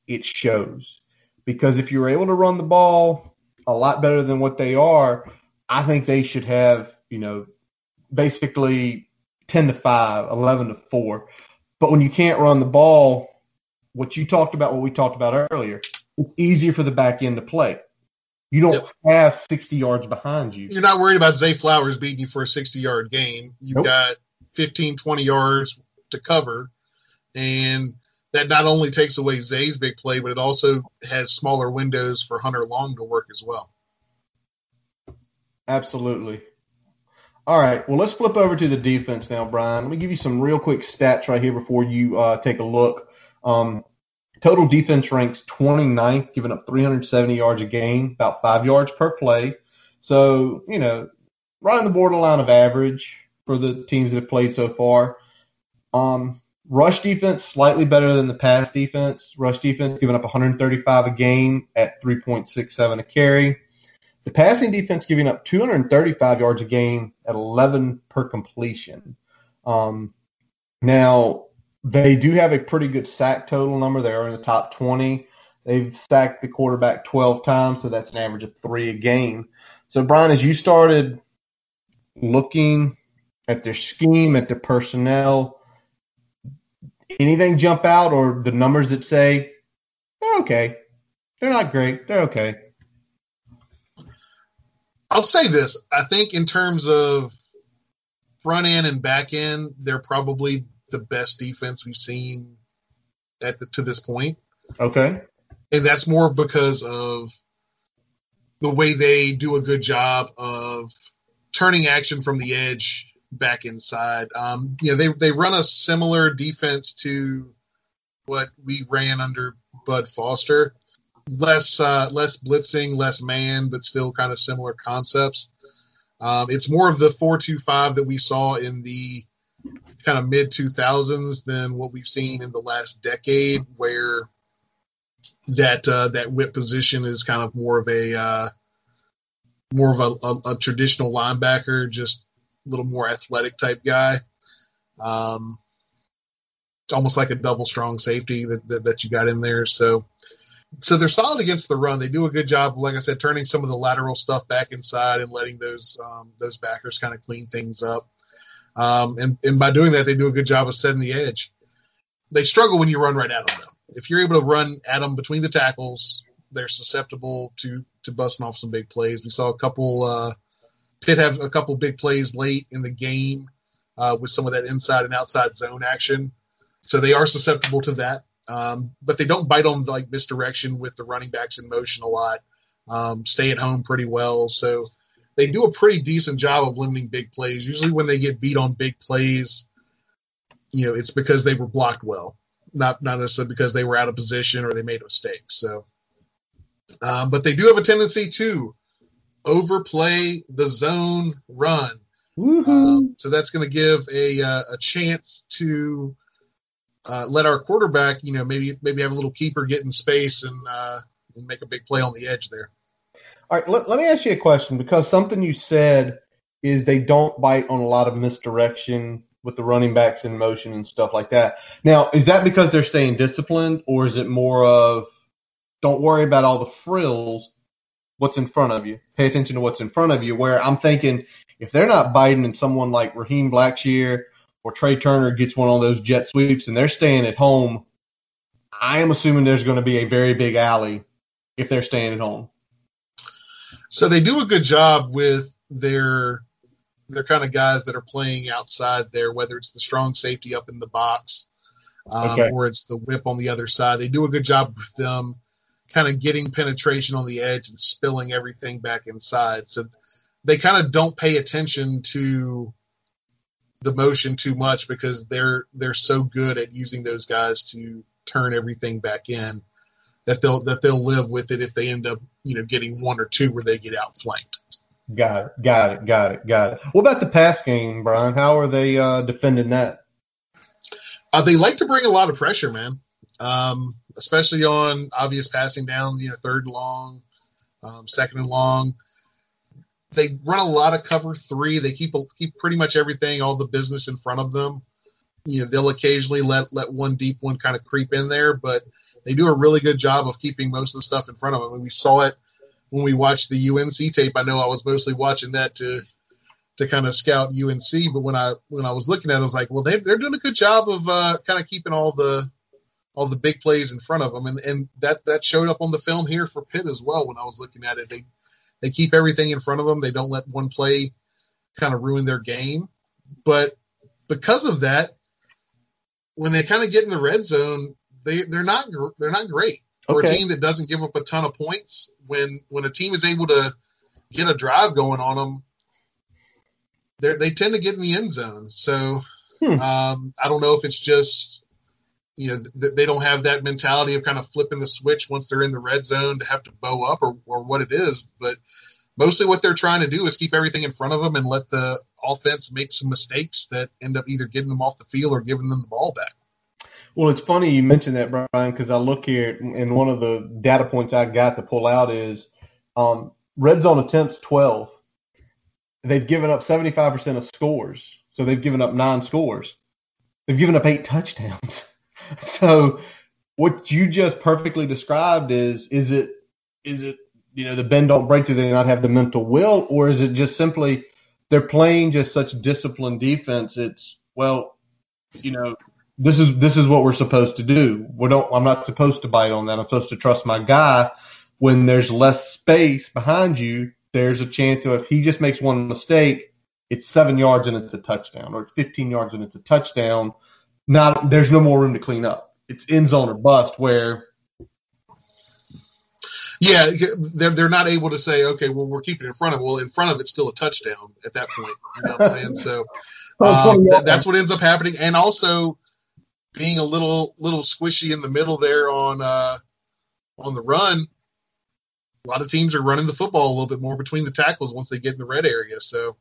it shows. Because if you're able to run the ball a lot better than what they are, I think they should have, you know, basically 10 to 5, 11 to 4. But when you can't run the ball, what you talked about, what we talked about earlier, it's easier for the back end to play. You don't yep. have 60 yards behind you. You're not worried about Zay Flowers beating you for a 60 yard game. You've nope. got 15, 20 yards to cover. And that not only takes away Zay's big play, but it also has smaller windows for Hunter Long to work as well. Absolutely. All right. Well, let's flip over to the defense now, Brian. Let me give you some real quick stats right here before you uh, take a look. Um, Total defense ranks 29th, giving up 370 yards a game, about five yards per play. So, you know, right on the borderline of average for the teams that have played so far. Um, rush defense slightly better than the pass defense. Rush defense giving up 135 a game at 3.67 a carry. The passing defense giving up 235 yards a game at 11 per completion. Um, now, they do have a pretty good sack total number. They are in the top 20. They've sacked the quarterback 12 times, so that's an average of three a game. So, Brian, as you started looking at their scheme, at their personnel, anything jump out or the numbers that say they're okay? They're not great. They're okay. I'll say this. I think in terms of front end and back end, they're probably the best defense we've seen at the, to this point. Okay. And that's more because of the way they do a good job of turning action from the edge back inside. Um, you know, they they run a similar defense to what we ran under Bud Foster. Less uh, less blitzing, less man, but still kind of similar concepts. Um, it's more of the four two five that we saw in the kind of mid 2000s than what we've seen in the last decade, where that uh, that whip position is kind of more of a uh, more of a, a, a, traditional linebacker, just a little more athletic type guy. Um, almost like a double strong safety that, that, that you got in there. So so they're solid against the run. They do a good job, like I said, turning some of the lateral stuff back inside and letting those um, those backers kind of clean things up. Um, and, and by doing that, they do a good job of setting the edge. They struggle when you run right at them, though. If you're able to run at them between the tackles, they're susceptible to to busting off some big plays. We saw a couple uh, Pitt have a couple big plays late in the game uh, with some of that inside and outside zone action, so they are susceptible to that. Um, but they don't bite on like misdirection with the running backs in motion a lot. Um, stay at home pretty well, so they do a pretty decent job of limiting big plays. Usually, when they get beat on big plays, you know, it's because they were blocked well, not not necessarily because they were out of position or they made a mistake. So, um, but they do have a tendency to overplay the zone run. Um, so that's going to give a uh, a chance to uh, let our quarterback, you know, maybe maybe have a little keeper get in space and uh, and make a big play on the edge there. All right, let, let me ask you a question because something you said is they don't bite on a lot of misdirection with the running backs in motion and stuff like that. Now, is that because they're staying disciplined, or is it more of don't worry about all the frills? What's in front of you? Pay attention to what's in front of you. Where I'm thinking, if they're not biting, and someone like Raheem Blackshear or Tre Turner gets one of those jet sweeps, and they're staying at home, I am assuming there's going to be a very big alley if they're staying at home. So they do a good job with their their kind of guys that are playing outside there, whether it's the strong safety up in the box um, okay. or it's the whip on the other side. They do a good job with them kind of getting penetration on the edge and spilling everything back inside. So they kind of don't pay attention to the motion too much because they're they're so good at using those guys to turn everything back in that they'll that they'll live with it if they end up you know getting one or two where they get outflanked. Got it, got it, got it, got it. What about the pass game, Brian? How are they uh, defending that? Uh, they like to bring a lot of pressure, man. Um, especially on obvious passing down, you know, third and long, um, second and long. They run a lot of cover three. They keep keep pretty much everything, all the business in front of them. You know, they'll occasionally let let one deep one kind of creep in there, but they do a really good job of keeping most of the stuff in front of them. And we saw it when we watched the UNC tape. I know I was mostly watching that to to kind of scout UNC, but when I when I was looking at it, I was like, well, they, they're doing a good job of uh, kind of keeping all the all the big plays in front of them, and and that that showed up on the film here for Pitt as well. When I was looking at it, they they keep everything in front of them. They don't let one play kind of ruin their game, but because of that, when they kind of get in the red zone, they they're not they're not great for okay. a team that doesn't give up a ton of points. When when a team is able to get a drive going on them, they they tend to get in the end zone. So hmm. um, I don't know if it's just you know th- they don't have that mentality of kind of flipping the switch once they're in the red zone to have to bow up or or what it is, but mostly what they're trying to do is keep everything in front of them and let the offense make some mistakes that end up either getting them off the field or giving them the ball back. Well, it's funny you mentioned that, Brian, because I look here and one of the data points I got to pull out is um, red zone attempts 12. They've given up 75% of scores. So they've given up nine scores. They've given up eight touchdowns. so what you just perfectly described is, is it, is it, you know, the bend don't break, do they not have the mental will, or is it just simply they're playing just such disciplined defense? It's, well, you know, this is this is what we're supposed to do. We don't. I'm not supposed to bite on that. I'm supposed to trust my guy. When there's less space behind you, there's a chance that if he just makes one mistake, it's seven yards and it's a touchdown, or it's 15 yards and it's a touchdown. Not there's no more room to clean up. It's end zone or bust. Where yeah, they're they're not able to say, okay, well, we're keeping it in front of. Well, in front of it's still a touchdown at that point. You know what I'm saying? So um, that, that's what ends up happening. And also, being a little little squishy in the middle there on uh, on the run, a lot of teams are running the football a little bit more between the tackles once they get in the red area. So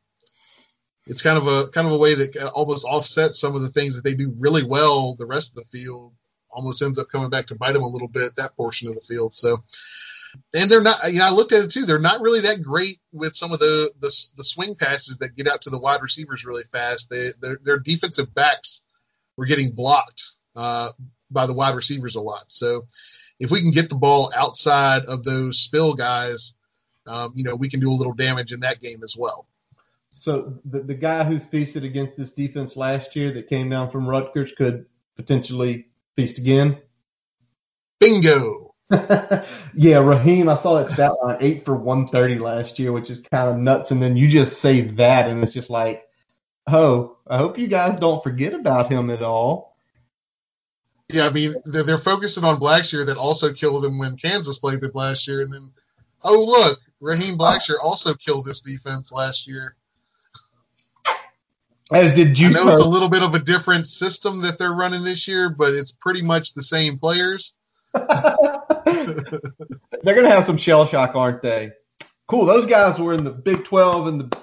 it's kind of a kind of a way that almost offsets some of the things that they do really well. The rest of the field almost ends up coming back to bite them a little bit that portion of the field. So. And they're not, you know, I looked at it too. They're not really that great with some of the the, the swing passes that get out to the wide receivers really fast. They, their, their defensive backs we're getting blocked uh, by the wide receivers a lot. So if we can get the ball outside of those spill guys, um, you know, we can do a little damage in that game as well. So the, the guy who feasted against this defense last year that came down from Rutgers could potentially feast again. Bingo. yeah, Raheem, I saw that stat line eight for 130 last year, which is kind of nuts. And then you just say that, and it's just like, oh, I hope you guys don't forget about him at all. Yeah, I mean they're, they're focusing on Blackshear that also killed them when Kansas played them last year, and then oh look, Raheem Blackshear also killed this defense last year. As did I know it's a little bit of a different system that they're running this year, but it's pretty much the same players. They're gonna have some shell shock, aren't they? Cool. Those guys were in the Big Twelve and the.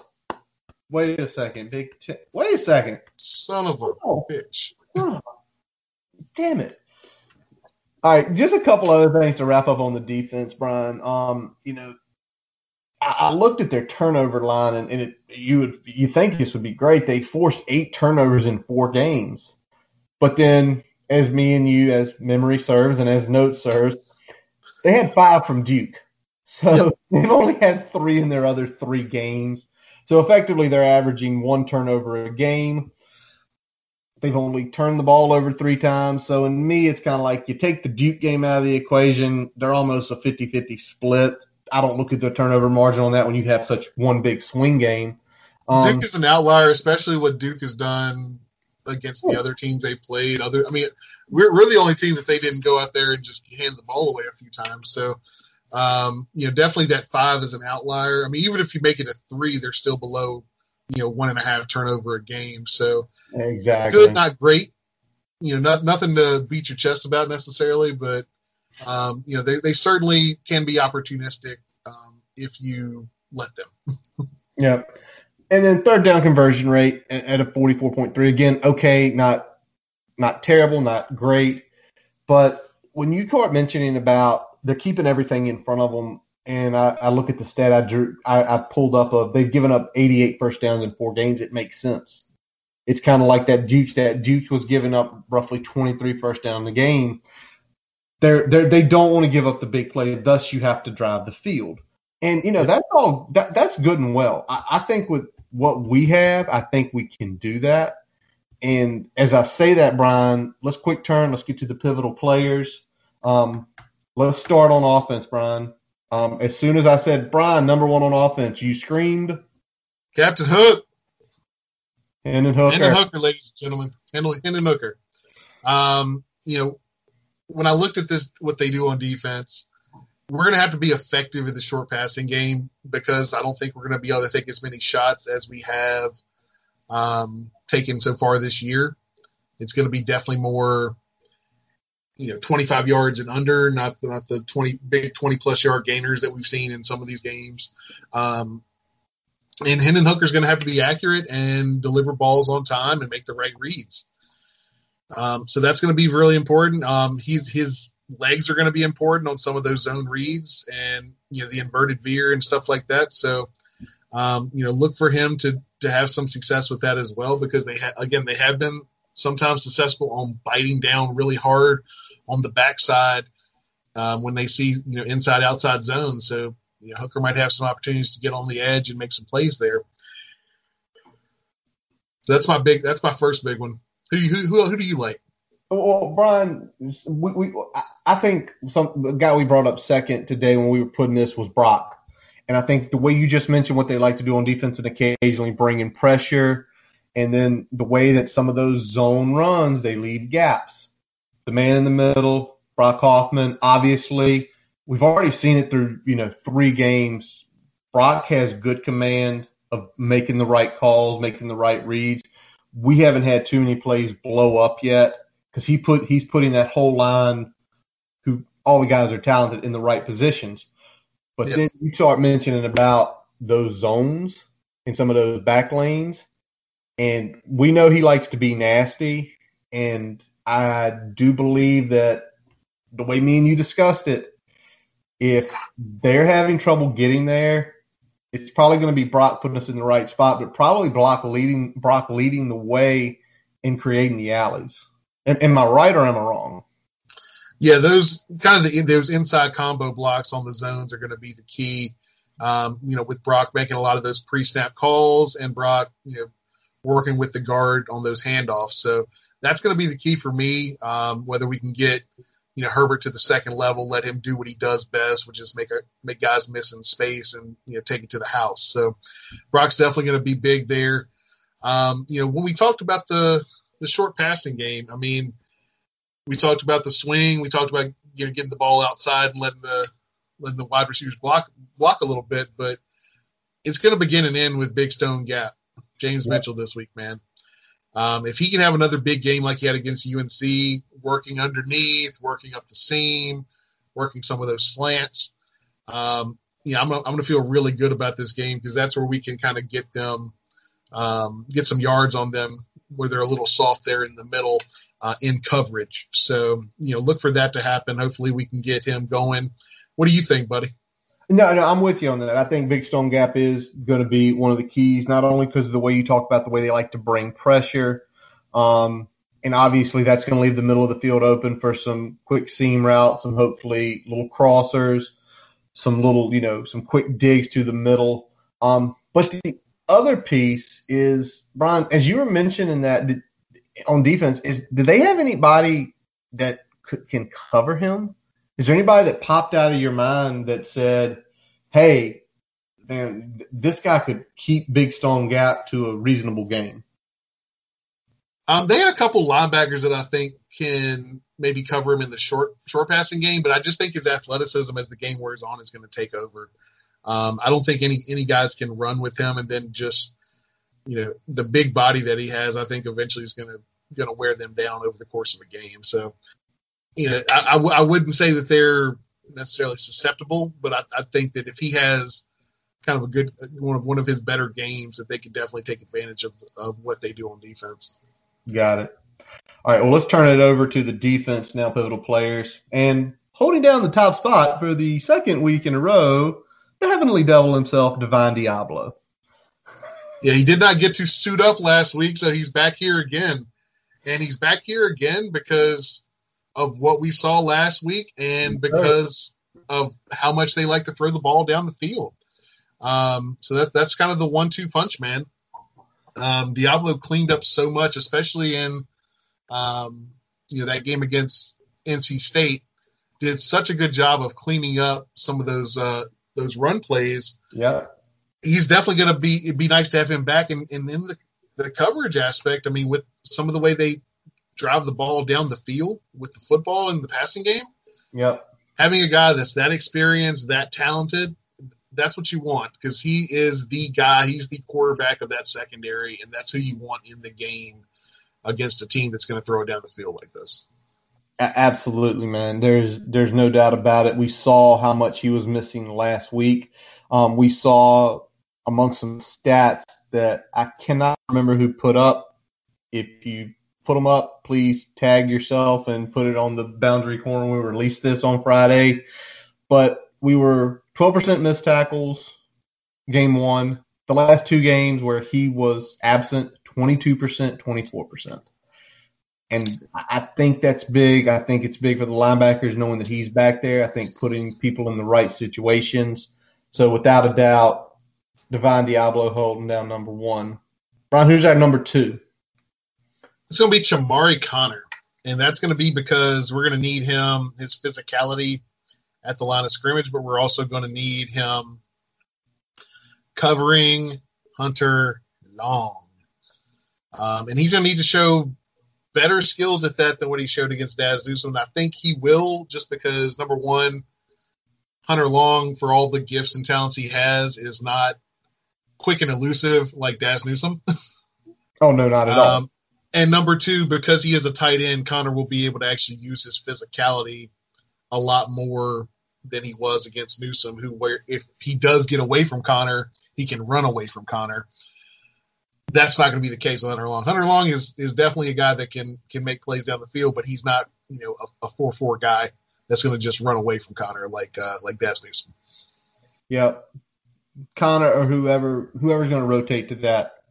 Wait a second, Big Ten. Wait a second. Son of a Oh, bitch. damn it. All right, just a couple other things to wrap up on the defense, Brian. Um, you know, I looked at their turnover line, and, and it you would you think this would be great. They forced eight turnovers in four games, but then, as me and you, as memory serves and as note serves, they had five from Duke, so they've only had three in their other three games. So effectively, they're averaging one turnover a game. They've only turned the ball over three times. So in me, it's kind of like you take the Duke game out of the equation. They're almost a 50-50 split. I don't look at the turnover margin on that when you have such one big swing game. Um, Duke is an outlier, especially what Duke has done against the other teams they played. Other, I mean, we're, we're the only team that they didn't go out there and just hand the ball away a few times. So, um, you know, definitely that five is an outlier. I mean, even if you make it a three, they're still below, you know, one and a half turnover a game. So exactly. good, not great. You know, not, nothing to beat your chest about necessarily, but um, you know, they, they certainly can be opportunistic um, if you let them. Yeah. And then third down conversion rate at a 44.3. Again, okay, not not terrible, not great. But when you start mentioning about they're keeping everything in front of them, and I, I look at the stat I drew, I, I pulled up of they've given up 88 first downs in four games. It makes sense. It's kind of like that Duke stat. Duke was giving up roughly 23 first down in the game. They're, they're, they don't want to give up the big play. Thus, you have to drive the field. And you know that's all that that's good and well. I, I think with what we have, I think we can do that. And as I say that, Brian, let's quick turn. Let's get to the pivotal players. Um, let's start on offense, Brian. Um, as soon as I said Brian, number one on offense, you screamed Captain Hook. Hendon Hooker. Hendon Hooker, ladies and gentlemen. Hendon, Hendon Hooker. Um, you know, when I looked at this, what they do on defense, we're going to have to be effective in the short passing game because I don't think we're going to be able to take as many shots as we have um, taken so far this year. It's going to be definitely more, you know, 25 yards and under, not the, not the 20 big 20 plus yard gainers that we've seen in some of these games. Um, and Hendon Hooker's going to have to be accurate and deliver balls on time and make the right reads. Um, so that's going to be really important. Um, he's his legs are going to be important on some of those zone reads and you know the inverted veer and stuff like that. So um, you know look for him to to have some success with that as well because they ha- again they have been sometimes successful on biting down really hard on the backside um, when they see you know inside outside zones. So you know, Hooker might have some opportunities to get on the edge and make some plays there. So that's my big. That's my first big one. Who who who, who do you like? Well, Brian, we, we I- think some the guy we brought up second today when we were putting this was Brock, and I think the way you just mentioned what they like to do on defense and occasionally bring in pressure, and then the way that some of those zone runs they leave gaps. The man in the middle, Brock Hoffman, obviously we've already seen it through you know three games. Brock has good command of making the right calls, making the right reads. We haven't had too many plays blow up yet because he put he's putting that whole line, who all the guys are talented in the right positions. But Yeah. then you start mentioning about those zones in some of those back lanes, and we know he likes to be nasty, and I do believe that the way me and you discussed it, if they're having trouble getting there, it's probably going to be Brock putting us in the right spot, but probably Brock leading Brock leading the way in creating the alleys. Am, am I right or am I wrong? Yeah, those kind of the, those inside combo blocks on the zones are going to be the key. Um, you know, with Brock making a lot of those pre-snap calls and Brock, you know, working with the guard on those handoffs. So that's going to be the key for me. Um, whether we can get, you know, Herbert to the second level, let him do what he does best, which is make a, make guys miss in space and you know take it to the house. So Brock's definitely going to be big there. Um, you know, when we talked about the the short passing game, I mean, we talked about the swing. We talked about you know getting the ball outside and letting the letting the wide receivers block block a little bit, but it's going to begin and end with Big Stone Gap. James Yeah. Mitchell this week, man. Um, if he can have another big game like he had against UNC, working underneath, working up the seam, working some of those slants, um, yeah, I'm gonna, I'm gonna feel really good about this game because that's where we can kind of get them, um, get some yards on them where they're a little soft there in the middle uh, in coverage. So you know, look for that to happen. Hopefully, we can get him going. What do you think, buddy? No, no, I'm with you on that. I think Big Stone Gap is going to be one of the keys, not only because of the way you talk about the way they like to bring pressure, um, and obviously that's going to leave the middle of the field open for some quick seam routes, some hopefully little crossers, some little, you know, some quick digs to the middle. Um, but the other piece is Brian, as you were mentioning that on defense, is do they have anybody that can cover him? Is there anybody that popped out of your mind that said, "Hey, man, this guy could keep Big Stone Gap to a reasonable game"? Um, they had a couple linebackers that I think can maybe cover him in the short short passing game, but I just think his athleticism as the game wears on is going to take over. Um, I don't think any any guys can run with him, and then just you know the big body that he has, I think eventually is going to going to wear them down over the course of a game. So you know, I, I, w- I wouldn't say that they're necessarily susceptible, but I, I think that if he has kind of a good one of one of his better games, that they could definitely take advantage of of what they do on defense. Got it. All right, well, let's turn it over to the defense now, pivotal players. And holding down the top spot for the second week in a row, the heavenly devil himself, Divine Deablo. Yeah, he did not get to suit up last week, so he's back here again. And he's back here again because of what we saw last week and because of how much they like to throw the ball down the field. Um, so that that's kind of the one-two punch, man. Um, Deablo cleaned up so much, especially in um, you know that game against NC State. Did such a good job of cleaning up some of those uh, those run plays Yeah. he's definitely going to be. It'd be nice to have him back in, in, in the, the coverage aspect. I mean, with some of the way they drive the ball down the field with the football in the passing game, Yep. having a guy that's that experienced, that talented, that's what you want because he is the guy. He's the quarterback of that secondary, and that's who you want in the game against a team that's going to throw it down the field like this. Absolutely, man. There's there's no doubt about it. We saw how much he was missing last week. Um, we saw among some stats that I cannot remember who put up. If you put them up, please tag yourself and put it on the boundary corner we release this on Friday. But we were 12% missed tackles game one. The last two games where he was absent, 22%, 24%. And I think that's big. I think it's big for the linebackers knowing that he's back there. I think putting people in the right situations. So without a doubt, Divine Deablo holding down number one. Brian, who's our number two? It's going to be Chamarri Conner, and that's going to be because we're going to need him, his physicality at the line of scrimmage, but we're also going to need him covering Hunter Long. Um, and he's going to need to show better skills at that than what he showed against Dazz Newsome. I think he will just because, number one, Hunter Long, for all the gifts and talents he has, is not quick and elusive like Dazz Newsome. Oh no, not at all. And number two, because he is a tight end, Conner will be able to actually use his physicality a lot more than he was against Newsome, who where if he does get away from Conner, he can run away from Conner. That's not going to be the case with Hunter Long. Hunter Long is is definitely a guy that can can make plays down the field, but he's not you know a, a four four guy that's going to just run away from Conner like uh, like Dazz Newsome. Yep. Conner or whoever whoever's going to rotate to that,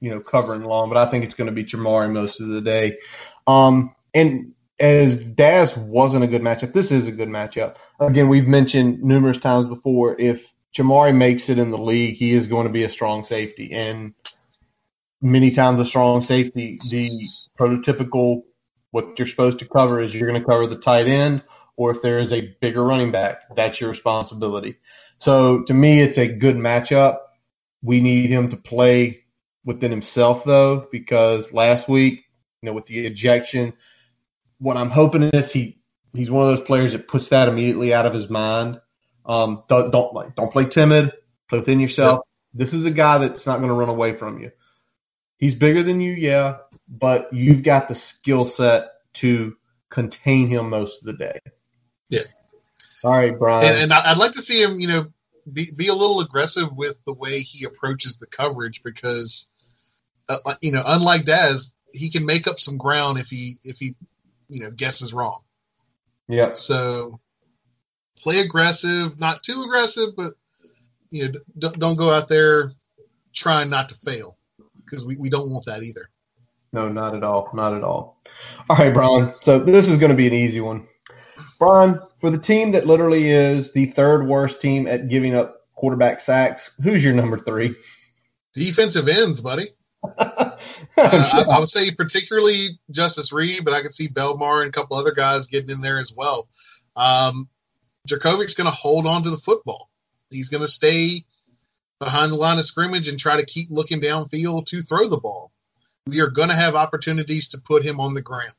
you know, covering long, but I think it's going to be Jamari most of the day. Um, and as Dazz wasn't a good matchup, this is a good matchup. Again, we've mentioned numerous times before if Jamari makes it in the league, he is going to be a strong safety. And many times a strong safety, the prototypical what you're supposed to cover is you're going to cover the tight end, or if there is a bigger running back, that's your responsibility. So to me, it's a good matchup. We need him to play within himself though, because last week, you know, with the ejection, what I'm hoping is he he's one of those players that puts that immediately out of his mind. Um, don't don't like don't play timid. Play within yourself. This is a guy that's not going to run away from you. He's bigger than you, yeah, but you've got the skill set to contain him most of the day. Yeah. All right, Brian. And, and I'd like to see him, you know, be, be a little aggressive with the way he approaches the coverage because, uh, you know, unlike Dazz, he can make up some ground if he if he, you know, guesses wrong. yeah. So play aggressive, not too aggressive, but you know, don't, don't go out there trying not to fail because we, we don't want that either. No, not at all. Not at all. All right, Brian. So this is going to be an easy one. Brian, for the team that literally is the third worst team at giving up quarterback sacks, who's your number three? Defensive ends, buddy. Uh, I, I would say particularly Justus Reed, but I could see Belmar and a couple other guys getting in there as well. Um, Jurkovec's going to hold on to the football. He's going to stay behind the line of scrimmage and try to keep looking downfield to throw the ball. We are going to have opportunities to put him on the ground.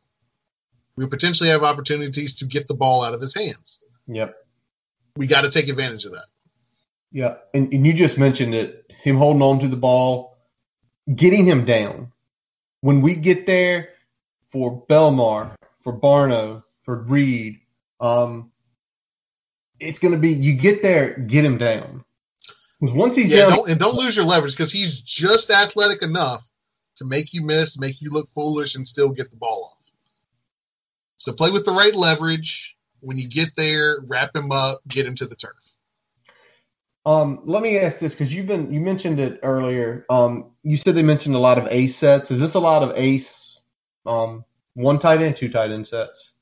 We potentially have opportunities to get the ball out of his hands. yep. We got to take advantage of that. Yeah, and, and you just mentioned it. Him holding on to the ball, getting him down. When we get there for Belmar, for Barno, for Reed, um, it's going to be you get there, get him down. Because once he's Yeah, down, don't, and don't lose your leverage because he's just athletic enough to make you miss, make you look foolish, and still get the ball off. So play with the right leverage. When you get there, wrap him up, get him to the turf. Um, let me ask this because you've been you mentioned it earlier. Um, you said they mentioned a lot of ace sets. Is this a lot of ace? Um, one tight end, two tight end sets.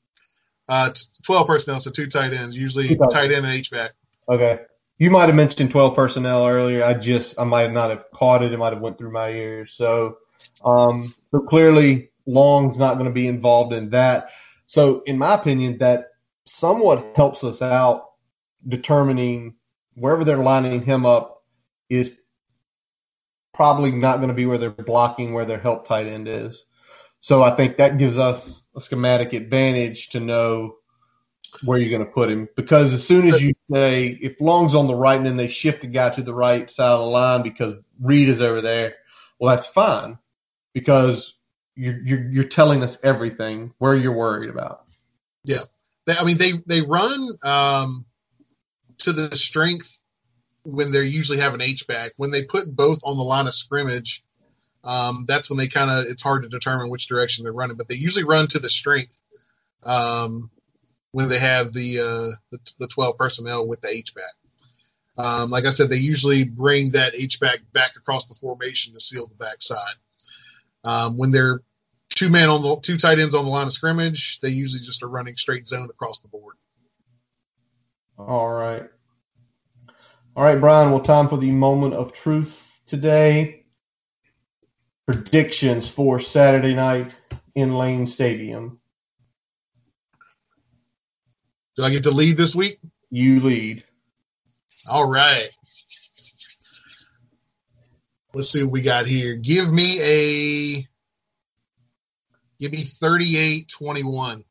Uh, t- 12 personnel, so two tight ends, usually tight tight end and H-back. Okay. You might have mentioned 12 personnel earlier. I just I might not have caught it. It might have went through my ears. So, um, so clearly Long's not going to be involved in that. So, in my opinion, that somewhat helps us out determining wherever they're lining him up is probably not going to be where they're blocking where their help tight end is. So I think that gives us a schematic advantage to know where you're going to put him because as soon as you say if Long's on the right and then they shift the guy to the right side of the line because Reed is over there, well that's fine because you're you're, you're telling us everything where you're worried about. They, I mean, they they run um, to the strength when they usually have an H back. When they put both on the line of scrimmage, um, that's when they kind of it's hard to determine which direction they're running. But they usually run to the strength um, when they have the, uh, the the 12 personnel with the H back. Um, like I said, they usually bring that H back back across the formation to seal the backside. Um, when they're two man on the two tight ends on the line of scrimmage, they usually just are running straight zone across the board. All right. All right, Brian, well time for the moment of truth today. Predictions for Saturday night in Lane Stadium. Do I get to lead this week? You lead. All right. Let's see what we got here. Give me a give me 38-21.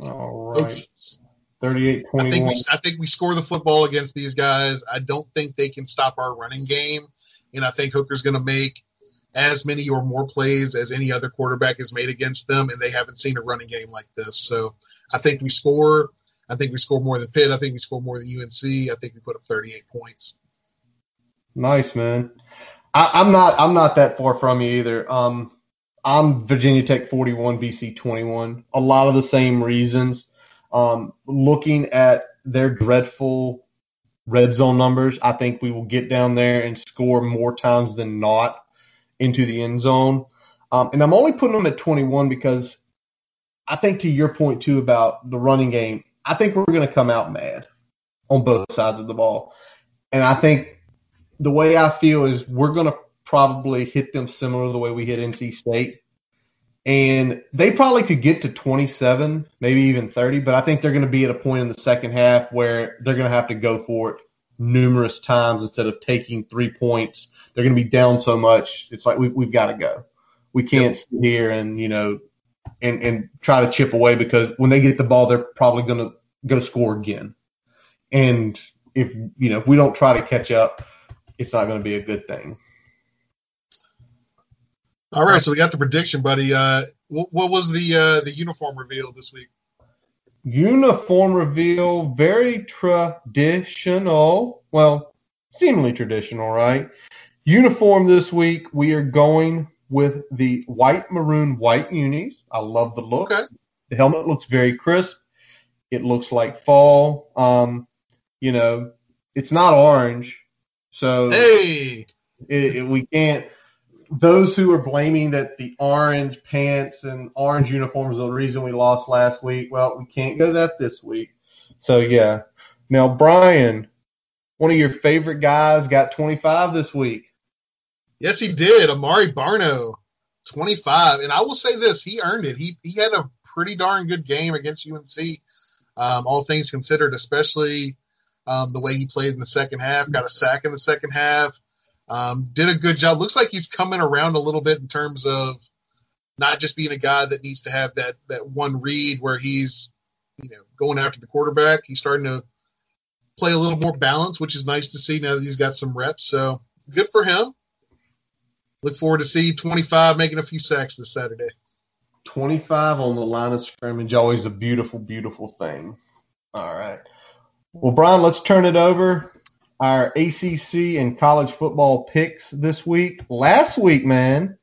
All right. Hokies. 38 I think we I think we score the football against these guys. I don't think they can stop our running game, and I think Hooker's going to make as many or more plays as any other quarterback has made against them, and they haven't seen a running game like this. So I think we score. I think we score more than Pitt. I think we score more than UNC. I think we put up 38 points. Nice, man. I, I'm not I'm not that far from you either. Um, I'm Virginia Tech 41, BC 21. A lot of the same reasons. Um, looking at their dreadful red zone numbers, I think we will get down there and score more times than not into the end zone. Um, and I'm only putting them at 21 because I think to your point too about the running game, I think we're going to come out mad on both sides of the ball. And I think the way I feel is we're going to probably hit them similar to the way we hit NC State. And they probably could get to 27, maybe even 30, but I think they're going to be at a point in the second half where they're going to have to go for it numerous times instead of taking three points. They're going to be down so much. It's like we, we've got to go. We can't sit here and, you know, and, and try to chip away because when they get the ball, they're probably going to, to score again. and if you know if we don't try to catch up, it's not going to be a good thing. All right, so we got the prediction, buddy. Uh, what, what was the uh, the uniform reveal this week? Uniform reveal, very traditional. Well, seemingly traditional, right? Uniform this week, we are going with the white maroon white unis. I love the look. Okay. The helmet looks very crisp. It looks like fall. Um, you know, it's not orange, so Hey, it, it, we can't. Those who are blaming that the orange pants and orange uniforms are the reason we lost last week, well, we can't go that this week. So yeah. Now Brian, one of your favorite guys, got 25 this week. yes, he did. Amare Barno, twenty five, and I will say this: he earned it. He he had a pretty darn good game against UNC, um, all things considered, especially um, the way he played in the second half. Got a sack in the second half. Um, did a good job. Looks like he's coming around a little bit in terms of not just being a guy that needs to have that that one read where he's you know going after the quarterback. He's starting to play a little more balance, which is nice to see now that he's got some reps. So good for him. Look forward to see 25 making a few sacks this Saturday. 25 on the line of scrimmage, always a beautiful, beautiful thing. All right. Well, Brian, let's turn it over. Our ACC and college football picks this week. Last week, man,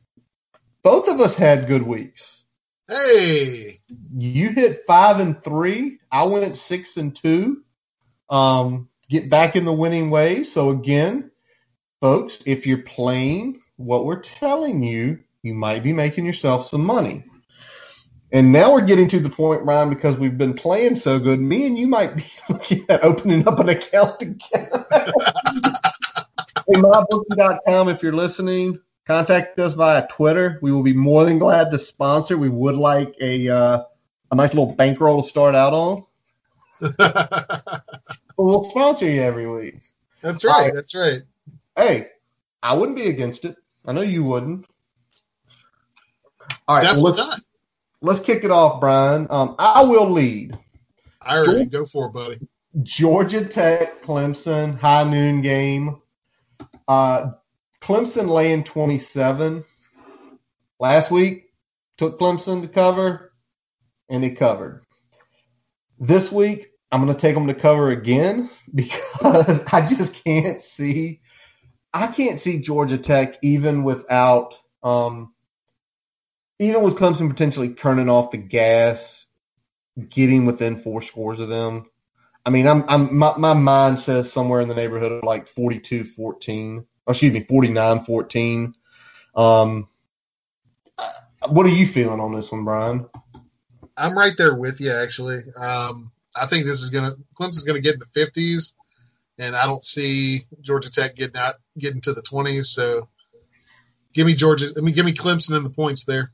both of us had good weeks. Hey, You hit five and three. I went six and two. Um, get back in the winning way. So again, folks, if you're playing what we're telling you, you might be making yourself some money. And now we're getting to the point, Ryan, because we've been playing so good. Me and you might be looking at opening up an account together. hey, mybookie.com, if you're listening, contact us via Twitter. We will be more than glad to sponsor. We would like a uh, a nice little bankroll to start out on. We'll sponsor you every week. that's right. That's right. Hey, I wouldn't be against it. I know you wouldn't. All right, well, Definitely let's not. Let's kick it off, Brian. Um, I will lead. I already go for it, buddy. Georgia Tech, Clemson, high noon game. Uh, Clemson laying 27. Last week, took Clemson to cover, and they covered. This week, I'm going to take them to cover again because I just can't see. I can't see Georgia Tech even without, um, even with Clemson potentially turning off the gas, getting within four scores of them. I mean, I'm, I'm, my, my mind says somewhere in the neighborhood of like 42 14, or excuse me, 49 14. Um, what are you feeling on this one, Brian? I'm right there with you, actually. Um, I think this is gonna Clemson's gonna get in the 50s, and I don't see Georgia Tech getting out getting to the 20s. So give me Georgia. I mean, give me Clemson in the points there.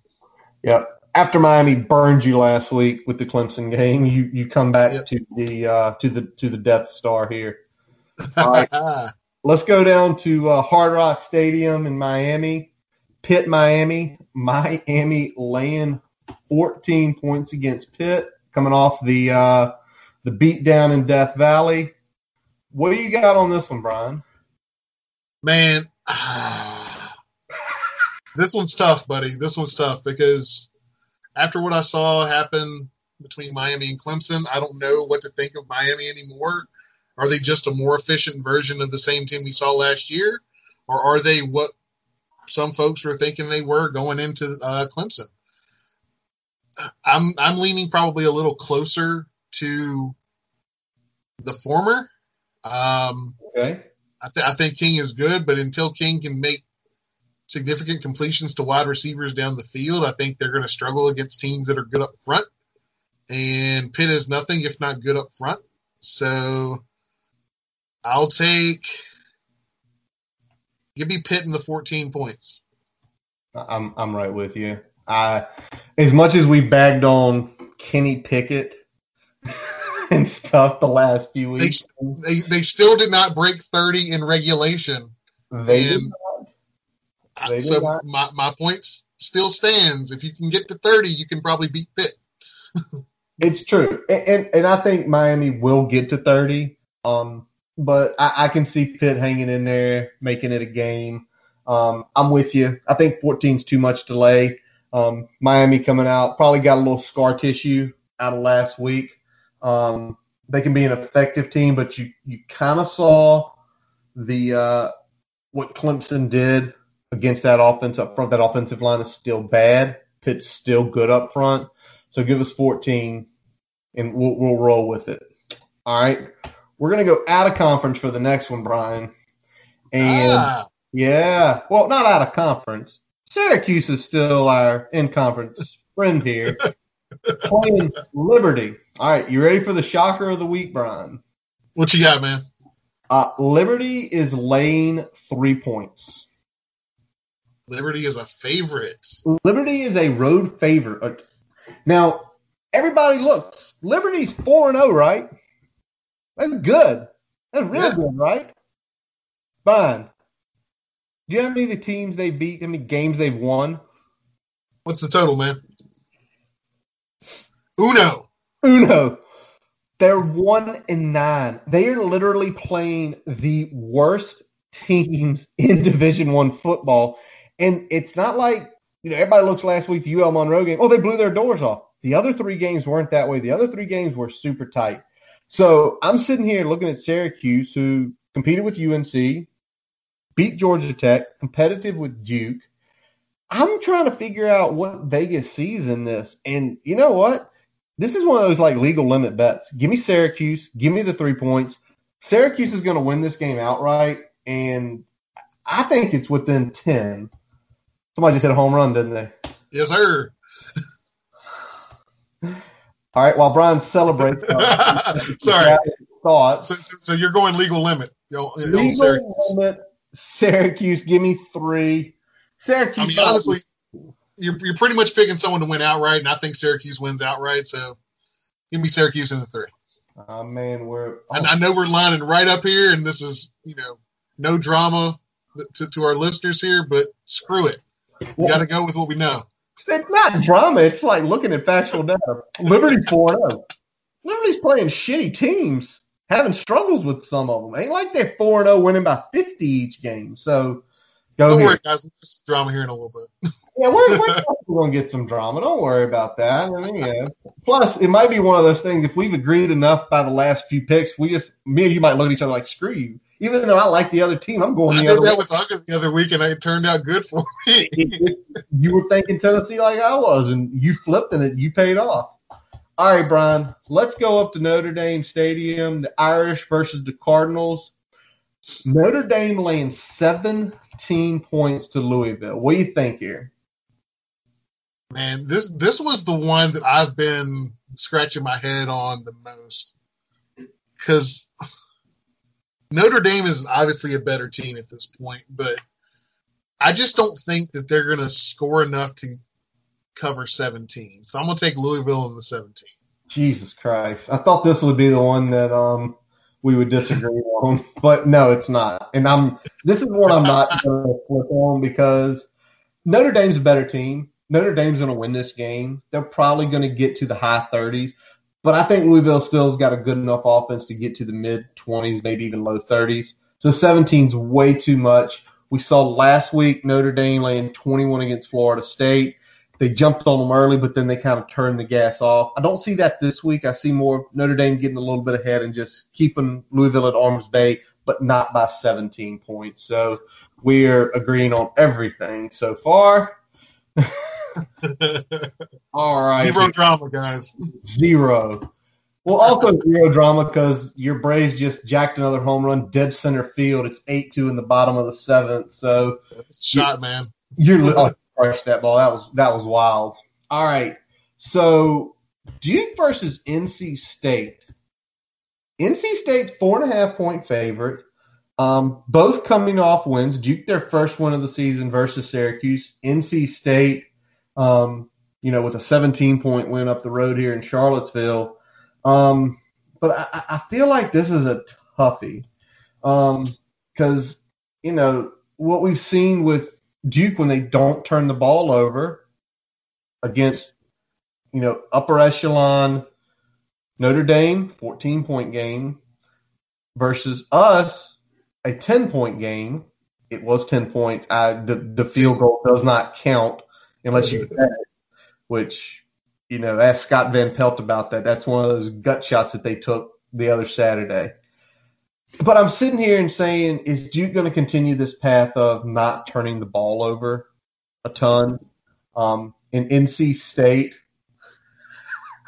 Yeah. After Miami burned you last week with the Clemson game, you, you come back Yep. to the uh, to the to the Death Star here. All right. Let's go down to uh, Hard Rock Stadium in Miami. Pitt, Miami. Miami laying 14 points against Pitt, coming off the uh, the beat down in Death Valley. What do you got on this one, Brian? Man, this one's tough, buddy. This one's tough because after what I saw happen between Miami and Clemson, I don't know what to think of Miami anymore. Are they just a more efficient version of the same team we saw last year, or are they what some folks were thinking they were going into uh, Clemson? I'm I'm leaning probably a little closer to the former. Um, Okay. I, th- I think King is good, but until King can make significant completions to wide receivers down the field, I think they're going to struggle against teams that are good up front. And Pitt is nothing if not good up front. So I'll take. Give me Pitt in the 14 points. I'm I'm right with you. I as much as we bagged on Kenny Pickett and stuff the last few weeks, they, they still did not break 30 in regulation. they and- They did So not. my, my points still stands. If you can get to 30, you can probably beat Pitt. It's true, and, and and I think Miami will get to 30. Um, but I, I can see Pitt hanging in there, making it a game. Um, I'm with you. I think 14 is too much delay. Um, Miami coming out probably got a little scar tissue out of last week. Um, they can be an effective team, but you you kind of saw the uh, what Clemson did against that offense up front. That offensive line is still bad. Pitt's still good up front. So give us 14, and we'll we'll roll with it. All right, we're gonna go out of conference for the next one, Brian. And Ah, yeah, well, not out of conference. Syracuse is still our in conference friend here. Playing Liberty. All right, you ready for the shocker of the week, Brian? what you got, man? Uh, Liberty is laying three points. Liberty is a favorite. Liberty is a road favorite. Uh, Now, everybody looks. Liberty's 4 and 0, right? That's good. That's real Yeah. good, right? Fine. Do you know how many of the teams they beat, how many games they've won? What's the total, man? Uno. Uno. They're one and nine. They are literally playing the worst teams in Division One football, and it's not like you know everybody looks last week's UL Monroe game. Oh, they blew their doors off. The other three games weren't that way. The other three games were super tight. So I'm sitting here looking at Syracuse, who competed with UNC, beat Georgia Tech, competitive with Duke. I'm trying to figure out what Vegas sees in this, and you know what? This is one of those like legal limit bets. Give me Syracuse. Give me the three points. Syracuse is going to win this game outright, and I think it's within ten. Somebody just hit a home run, didn't they? Yes, sir. All right. While Brian celebrates, uh, Sorry. thoughts. So, so, so you're going legal limit. Yo, on Legal Syracuse. limit. Syracuse. Give me three. Syracuse. I mean, honestly, you're, you're pretty much picking someone to win outright, and I think Syracuse wins outright. So give me Syracuse in the three. Oh man, we're. And I know we're lining right up here, and this is, you know, no drama to, to our listeners here, but screw it. We got to go with what we know. It's not drama. It's like looking at factual data. Liberty 4 0. Liberty's playing shitty teams, having struggles with some of them. Ain't like they're 4 0 winning by 50 each game. So go Don't here. worry, guys. There's drama here in a little bit. Yeah, we're, we're going to get some drama. Don't worry about that. I mean, yeah. Plus, it might be one of those things. If we've agreed enough by the last few picks, we just, me and you might look at each other like, screw you. Even though I like the other team, I'm going I the did that way. with Uga the other week, and it turned out good for me. you were thinking Tennessee like I was, and you flipped and it. You paid off. All right, Brian. Let's go up to Notre Dame Stadium. The Irish versus the Cardinals. Notre Dame laying 17 points to Louisville. What do you think here? Man, this this was the one that I've been scratching my head on the most because Notre Dame is obviously a better team at this point, but I just don't think that they're going to score enough to cover 17. So I'm going to take Louisville in the 17. Jesus Christ! I thought this would be the one that um we would disagree on, but no, it's not. And I'm this is one I'm not going to flip on because Notre Dame's a better team. Notre Dame's going to win this game. They're probably going to get to the high 30s, but I think Louisville still's got a good enough offense to get to the mid 20s, maybe even low 30s. So 17's way too much. We saw last week Notre Dame laying 21 against Florida State. They jumped on them early, but then they kind of turned the gas off. I don't see that this week. I see more Notre Dame getting a little bit ahead and just keeping Louisville at arm's bay, but not by 17 points. So we're agreeing on everything so far. All right. Zero drama, guys. Zero. Well, also zero drama because your Braves just jacked another home run dead center field. It's 8 2 in the bottom of the seventh. So Shot, man. you're oh, crushed that ball. That was that was wild. All right. So Duke versus NC State. NC State's four and a half point favorite. Um, both coming off wins. Duke their first win of the season versus Syracuse. NC State, um, you know, with a 17 point win up the road here in Charlottesville. Um, but I, I- feel like this is a toughie. Um, cause, you know, what we've seen with Duke when they don't turn the ball over against, you know, upper echelon Notre Dame, 14 point game. versus us, a 10 point game. It was 10 points. I, the, the field goal does not count unless you it, which, you know, ask Scott Van Pelt about that. That's one of those gut shots that they took the other Saturday. But I'm sitting here and saying, is Duke going to continue this path of not turning the ball over a ton? Um, in NC State,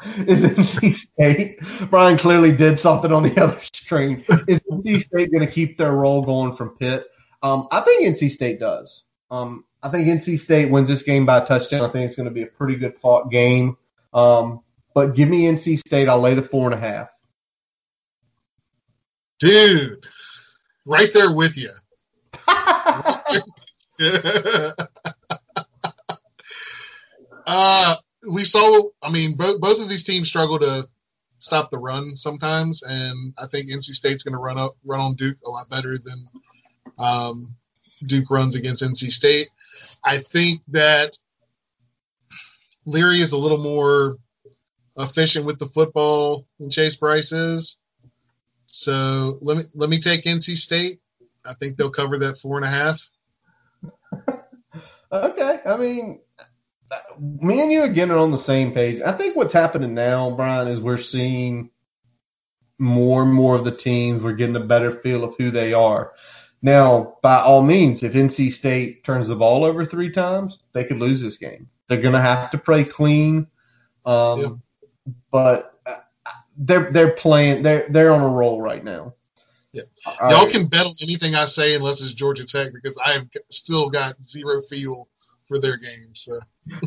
is NC State, Brian clearly did something on the other screen. Is NC State going to keep their role going from Pitt? Um, I think NC State does. Um, I think NC State wins this game by a touchdown. I think it's going to be a pretty good fought game. Um, but give me NC State. I'll lay the four and a half. Dude, right there with you. uh, we saw. I mean, both both of these teams struggle to stop the run sometimes, and I think NC State's going to run up run on Duke a lot better than um, Duke runs against NC State. I think that Leary is a little more efficient with the football than Chase Brice is. So let me let me take NC State. I think they'll cover that four and a half. okay, I mean, me and you again are on the same page. I think what's happening now, Brian, is we're seeing more and more of the teams. We're getting a better feel of who they are. Now, by all means, if NC State turns the ball over three times, they could lose this game. They're going to have to play clean. Um, Yep. But they're they're playing. They're they're on a roll right now. Yep. All Y'all right. can bet on anything I say unless it's Georgia Tech because I have still got zero feel for their games. So.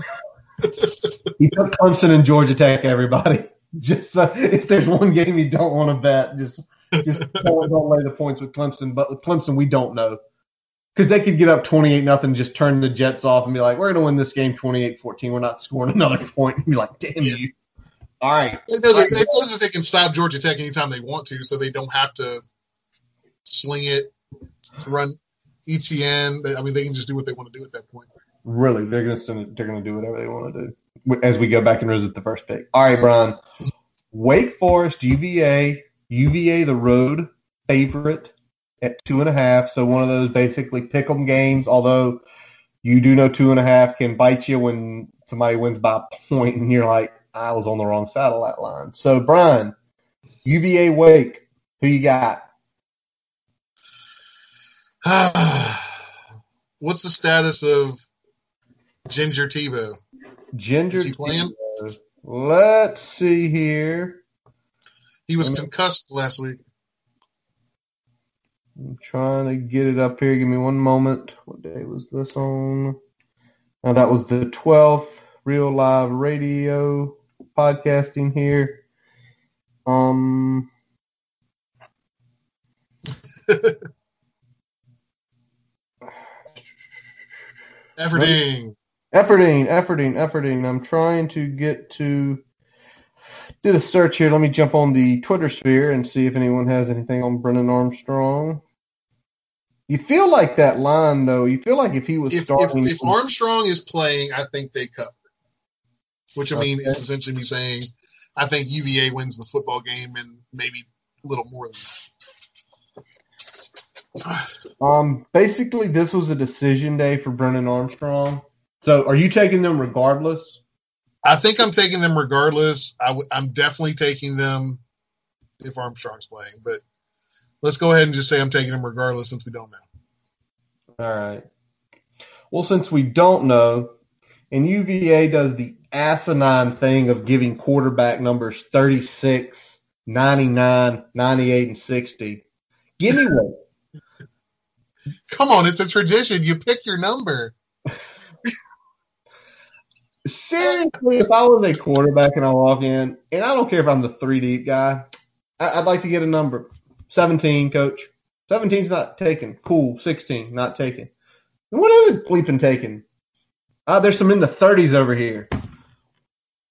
He took Clemson and Georgia Tech. Everybody, just uh, if there's one game you don't want to bet, just just don't, lay the points with Clemson. But with Clemson, we don't know because they could get up 28 nothing, just turn the Jets off and be like, "We're going to win this game 28-14. We're not scoring another point." And be like, "Damn Yeah. you!" All right, They know, that, they know that they can stop Georgia Tech anytime they want to, so they don't have to sling it, to run Etienne. I mean, they can just do what they want to do at that point. really, they're going to they're going to do whatever they want to do as we go back and visit the first pick. All right, Brian. Wake Forest, UVA, UVA the road favorite at two and a half. So one of those basically pick 'em games. Although you do know two and a half can bite you when somebody wins by a point, and you're like, I was on the wrong side of that line. So Brian, UVA Wake, who you got? What's the status of Ginger Tebow? Ginger. Is he playing? Tebow. Let's see here. He was Mhm. concussed last week. I'm trying to get it up here. Give me one moment. What day was this on? Now that was the 12th real live radio podcasting here. Um, efforting, efforting, efforting. I'm trying to get to did a search here. Let me jump on the Twitter sphere and see if anyone has anything on Brennan Armstrong. You feel like that line though. You feel like if he was If, if, starting, if Armstrong is playing, I think they cover. Which I mean is essentially me saying I think UVA wins the football game and maybe a little more than that. Um, basically, this was a decision day for Brennan Armstrong. So, are you taking them regardless? I think I'm taking them regardless. I w- I'm definitely taking them if Armstrong's playing, but let's go ahead and just say I'm taking them regardless since we don't know. All right. Well, since we don't know, and UVA does the asinine thing of giving quarterback numbers 36, 99, 98, and 60, give me one. Come on, it's a tradition. You pick your number. Seriously, if I was a quarterback and I walk in, and I don't care if I'm the three deep guy, I- I'd like to get a number. 17, coach. 17's not taken. Cool. 16, not taken. And what is it bleeping taken? Uh, there's some in the 30s over here.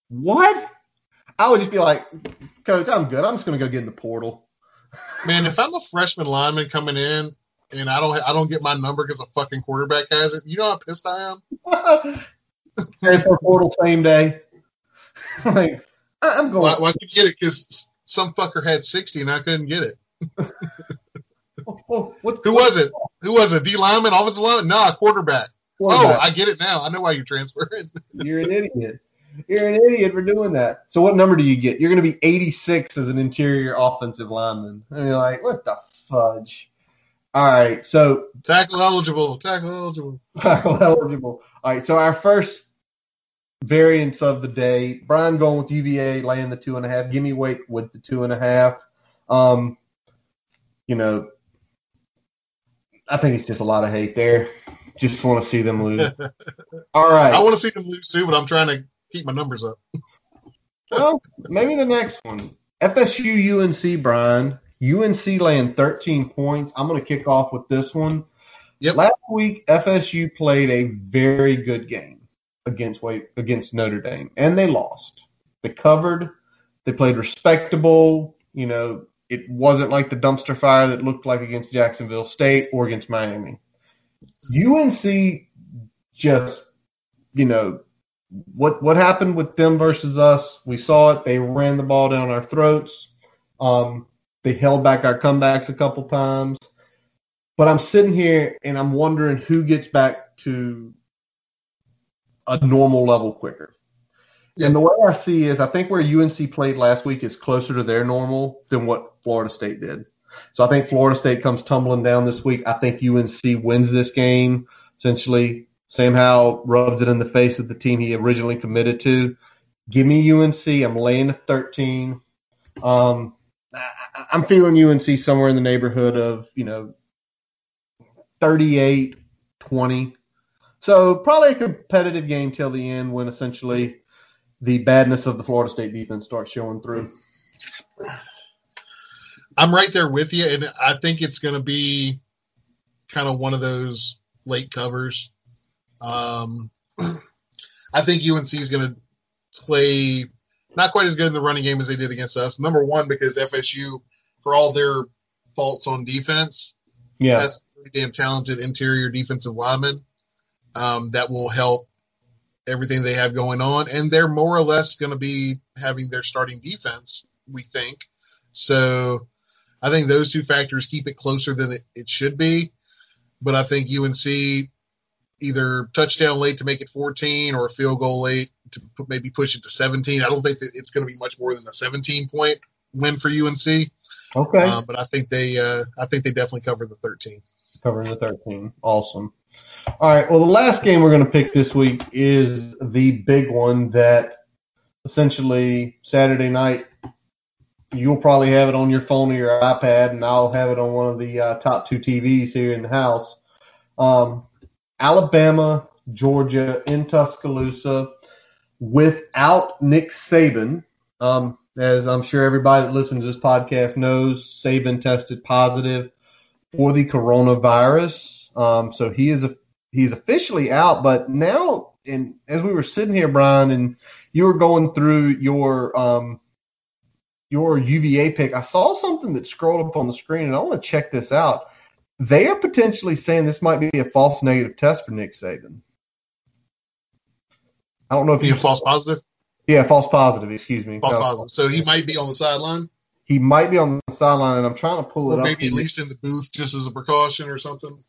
What? I would just be like, coach, I'm good. I'm just going to go get in the portal. Man, if I'm a freshman lineman coming in and I don't I don't get my number because a fucking quarterback has it, you know how pissed I am. Transfer portal same day. like, I'm going. Why, why you get it? Because some fucker had 60 and I couldn't get it. What's Who was it? Who was it? D lineman, offensive lineman? Nah, quarterback. Oh, I get it now. I know why you're transferring. You're an idiot. You're an idiot for doing that. So what number do you get? You're going to be 86 as an interior offensive lineman. And you're like, what the fudge? All right, so tackle eligible, tackle eligible, tackle eligible. All right, so our first variance of the day, Brian going with UVA, laying the two and a half. Give me Wake with the two and a half. Um, you know, I think it's just a lot of hate there. Just want to see them lose. All right. I want to see them lose too, but I'm trying to keep my numbers up. well, maybe the next one. FSU UNC, Brian. UNC laying 13 points. I'm going to kick off with this one. Yep. Last week, FSU played a very good game against against Notre Dame, and they lost. They covered. They played respectable. You know, it wasn't like the dumpster fire that looked like against Jacksonville State or against Miami. UNC just, you know, what what happened with them versus us? We saw it. They ran the ball down our throats. Um, they held back our comebacks a couple times. But I'm sitting here and I'm wondering who gets back to a normal level quicker. And the way I see is I think where UNC played last week is closer to their normal than what Florida State did. So I think Florida State comes tumbling down this week. I think UNC wins this game. Essentially, Sam Howell rubs it in the face of the team he originally committed to. Give me UNC. I'm laying a 13. Um, I, I'm feeling UNC somewhere in the neighborhood of, you know, 38, 20. So probably a competitive game till the end when essentially the badness of the Florida State defense starts showing through. I'm right there with you, and I think it's going to be kind of one of those late covers. Um, I think UNC is going to play not quite as good in the running game as they did against us. Number one, because FSU, for all their faults on defense, yeah, has pretty damn talented interior defensive linemen um, that will help everything they have going on, and they're more or less going to be having their starting defense, we think. So I think those two factors keep it closer than it, it should be. But I think UNC either touchdown late to make it 14 or a field goal late to put, maybe push it to 17. I don't think that it's going to be much more than a 17 point win for UNC. Okay. Uh, but I think they, uh, I think they definitely cover the 13. Covering the 13. Awesome. All right. Well, the last game we're going to pick this week is the big one that essentially Saturday night you'll probably have it on your phone or your iPad, and I'll have it on one of the uh, top two TVs here in the house. Um, Alabama, Georgia in Tuscaloosa without Nick Saban. Um, as I'm sure everybody that listens to this podcast knows, Saban tested positive for the coronavirus. Um, so he is a, he's officially out, but now, and as we were sitting here, Brian, and you were going through your um, your UVA pick, I saw something that scrolled up on the screen, and I want to check this out. They are potentially saying this might be a false negative test for Nick Saban. I don't know if he's a false positive. Yeah, false positive. Excuse me. False No, positive. So he might be on the sideline, He might be on the sideline, and I'm trying to pull it or up. maybe at least in the booth just as a precaution or something.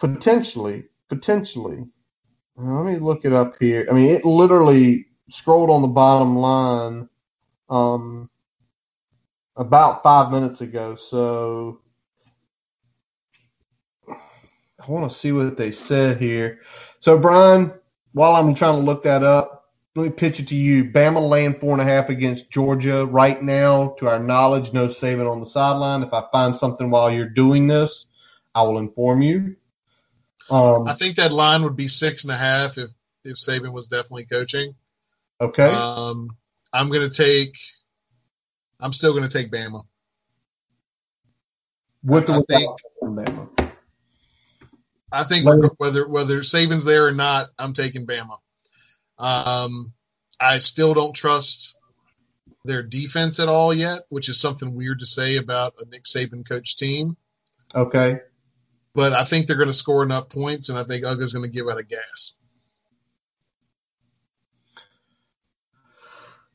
Potentially, potentially. Let me look it up here. I mean, it literally scrolled on the bottom line um, about five minutes ago. So I want to see what they said here. So, Brian, while I'm trying to look that up, let me pitch it to you. Bama laying four and a half against Georgia right now. To our knowledge, no Saban on the sideline. If I find something while you're doing this, I will inform you. Um, I think that line would be six and a half if if Saban was definitely coaching. okay. Um, I'm gonna take. I'm still gonna take Bama. With think- Bama. I think whether whether Saban's there or not, I'm taking Bama. Um, I still don't trust their defense at all yet, which is something weird to say about a Nick Saban coach team. Okay. But I think they're going to score enough points, and I think Uga's going to give out a gas.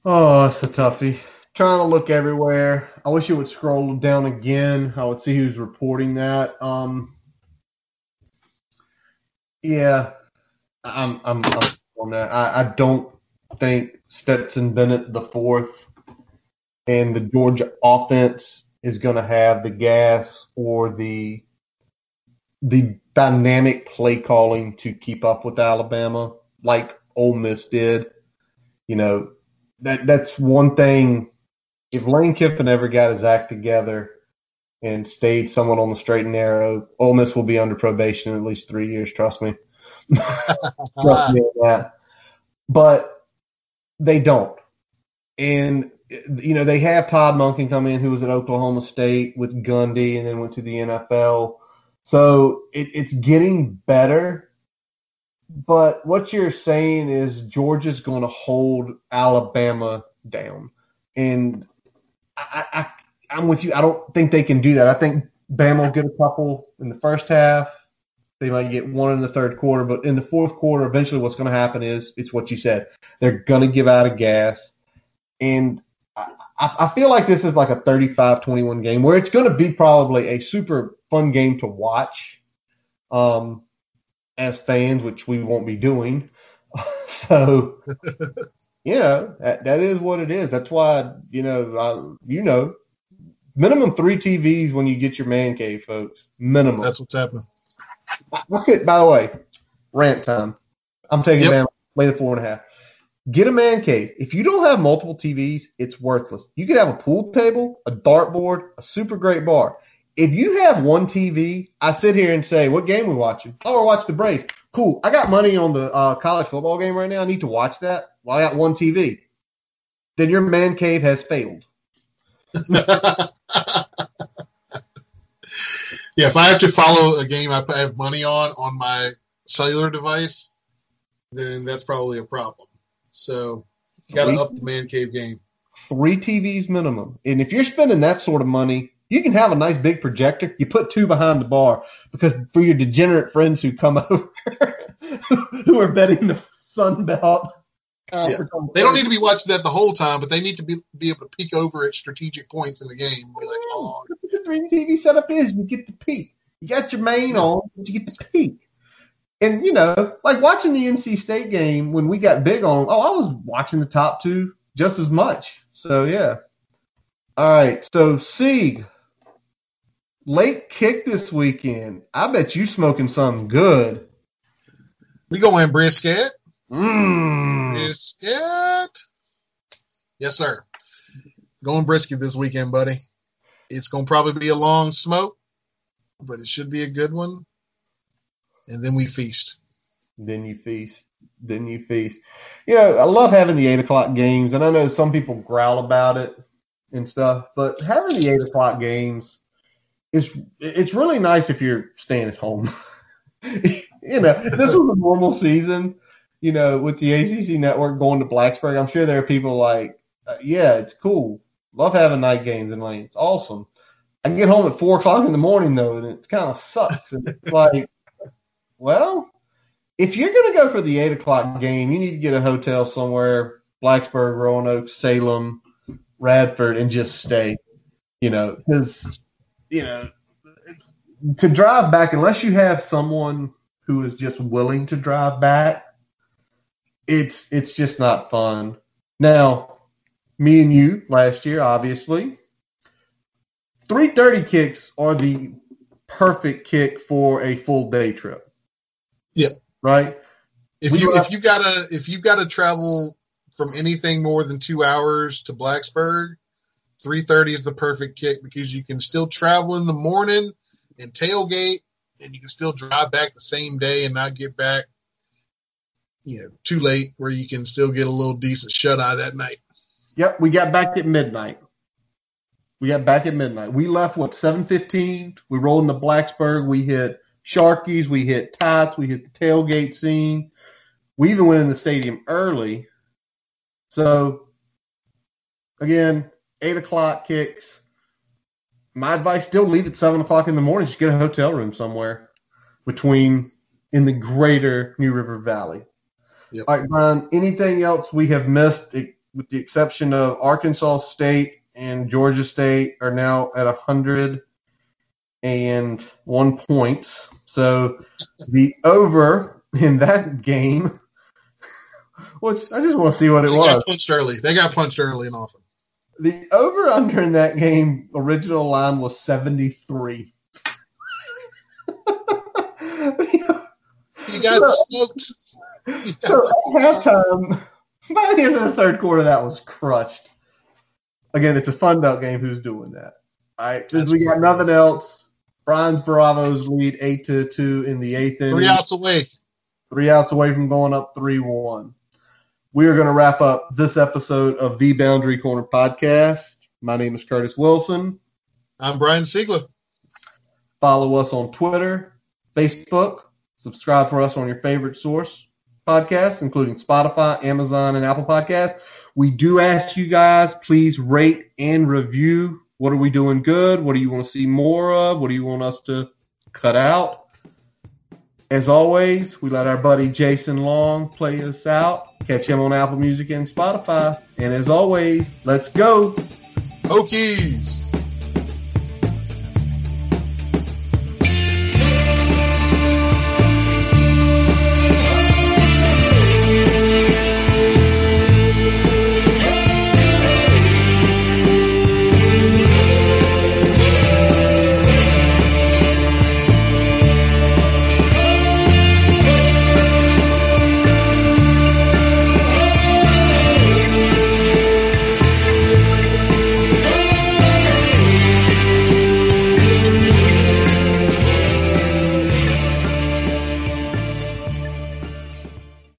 Oh, that's a toughie. Trying to look everywhere. I wish it would scroll down again. I would see who's reporting that. Um, yeah, I'm I'm, I'm on that. I, I don't think Stetson Bennett the fourth and the Georgia offense is going to have the gas or the the dynamic play calling to keep up with Alabama like Ole Miss did. You know, that that's one thing. If Lane Kiffin ever got his act together and stayed somewhat on the straight and narrow, Ole Miss will be under probation in at least three years. Trust me. trust me on that. But they don't, and you know they have Todd Monken come in, who was at Oklahoma State with Gundy, and then went to the NFL. So it, it's getting better. But what you're saying is Georgia's going to hold Alabama down, and I, I, I'm with you. I don't think they can do that. I think Bama will get a couple in the first half. They might get one in the third quarter, but in the fourth quarter, eventually what's going to happen is it's what you said. They're going to give out of gas. And I, I feel like this is like a 35 21 game where it's going to be probably a super fun game to watch um, as fans, which we won't be doing. so, yeah, that, that is what it is. That's why, you know, I, you know, minimum three TVs when you get your man cave, folks. Minimum. That's what's happening. I could, by the way, rant time. I'm taking Yep. down lay the four and a half. Get a man cave. If you don't have multiple TVs, it's worthless. You could have a pool table, a dartboard, a super great bar. If you have one TV, I sit here and say, "What game we watching?" Oh, we're watching the Braves. Cool. I got money on the uh, college football game right now. I need to watch that. Well, I got one TV. Then your man cave has failed. yeah, if I have to follow a game I have money on on my cellular device, then that's probably a problem. So you got to up the man cave game. three TVs minimum. And if you're spending that sort of money, you can have a nice big projector. You put two behind the bar because for your degenerate friends who come over who are betting the Sun Belt. Yeah. They don't need to be watching that the whole time, but they need to be be able to peek over at strategic points in the game be like, oh, the dream TV setup is. You get the peek. You got your main on, but you get the peek. And you know, like watching the NC State game when we got big on. Oh, I was watching the top two just as much. So yeah. All right. So Sieg, late kick this weekend. I bet you smoking something good. we going brisket. Mmm. Brisket. Yes, sir. Going brisket this weekend, buddy. It's going to probably be a long smoke, but it should be a good one. And then we feast. Then you feast. Then you feast. You know, I love having the eight o'clock games, and I know some people growl about it and stuff, but having the eight o'clock games is it's really nice if you're staying at home. you know, this was a normal season, you know, with the ACC network going to Blacksburg, I'm sure there are people like, uh, yeah, it's cool. Love having night games in Lane. It's awesome. I get home at four o'clock in the morning though, and it kind of sucks. And it's like, well, if you're to go for the eight o'clock game, you need to get a hotel somewhere, Blacksburg, Roanoke, Salem, Radford, and just stay. You know, because you know to drive back, unless you have someone who is just willing to drive back, it's it's just not fun. Now, me and you last year, obviously, three thirty kicks are the perfect kick for a full day trip. Yep. Right. If We you if you gotta if you gotta travel from anything more than two hours to Blacksburg, three thirty is the perfect kick because you can still travel in the morning and tailgate, and you can still drive back the same day and not get back, you know, too late where you can still get a little decent shut eye that night. Yep, we got back at midnight. We got back at midnight. We left what seven fifteen. We rolled into Blacksburg. We hit Sharkies. We hit Tots. We hit the tailgate scene. We even went in the stadium early. So again, eight o'clock kicks. My advice: still leave at seven o'clock in the morning. Just get a hotel room somewhere between in the greater New River Valley. Yep. All right, Brian. Anything else we have missed? with the exception of Arkansas State and Georgia State, are now at 101 points. So the over in that game, which I just want to see what it They was. got punched early. They got punched early and often. The over under in that game original line was 73. He got smoked. so at halftime, by the end of the third quarter, that was crushed. Again, it's a fun belt game. Who's doing that? All right, since we got nothing else, Brian Bravos lead eight to two in the eighth inning. Three outs away. three outs away from going up 3 1. We are going to wrap up this episode of the Boundary Corner podcast. My name is Curtis Wilson. I'm Brian Siegler. Follow us on Twitter, Facebook. Subscribe for us on your favorite source podcasts, including Spotify, Amazon, and Apple Podcasts. We do ask you guys, please rate and review. What are we doing good? What do you want to see more of? What do you want us to cut out? As always, we let our buddy Jason Long play us out. Catch him on Apple Music and Spotify. And as always, let's go. Hokies.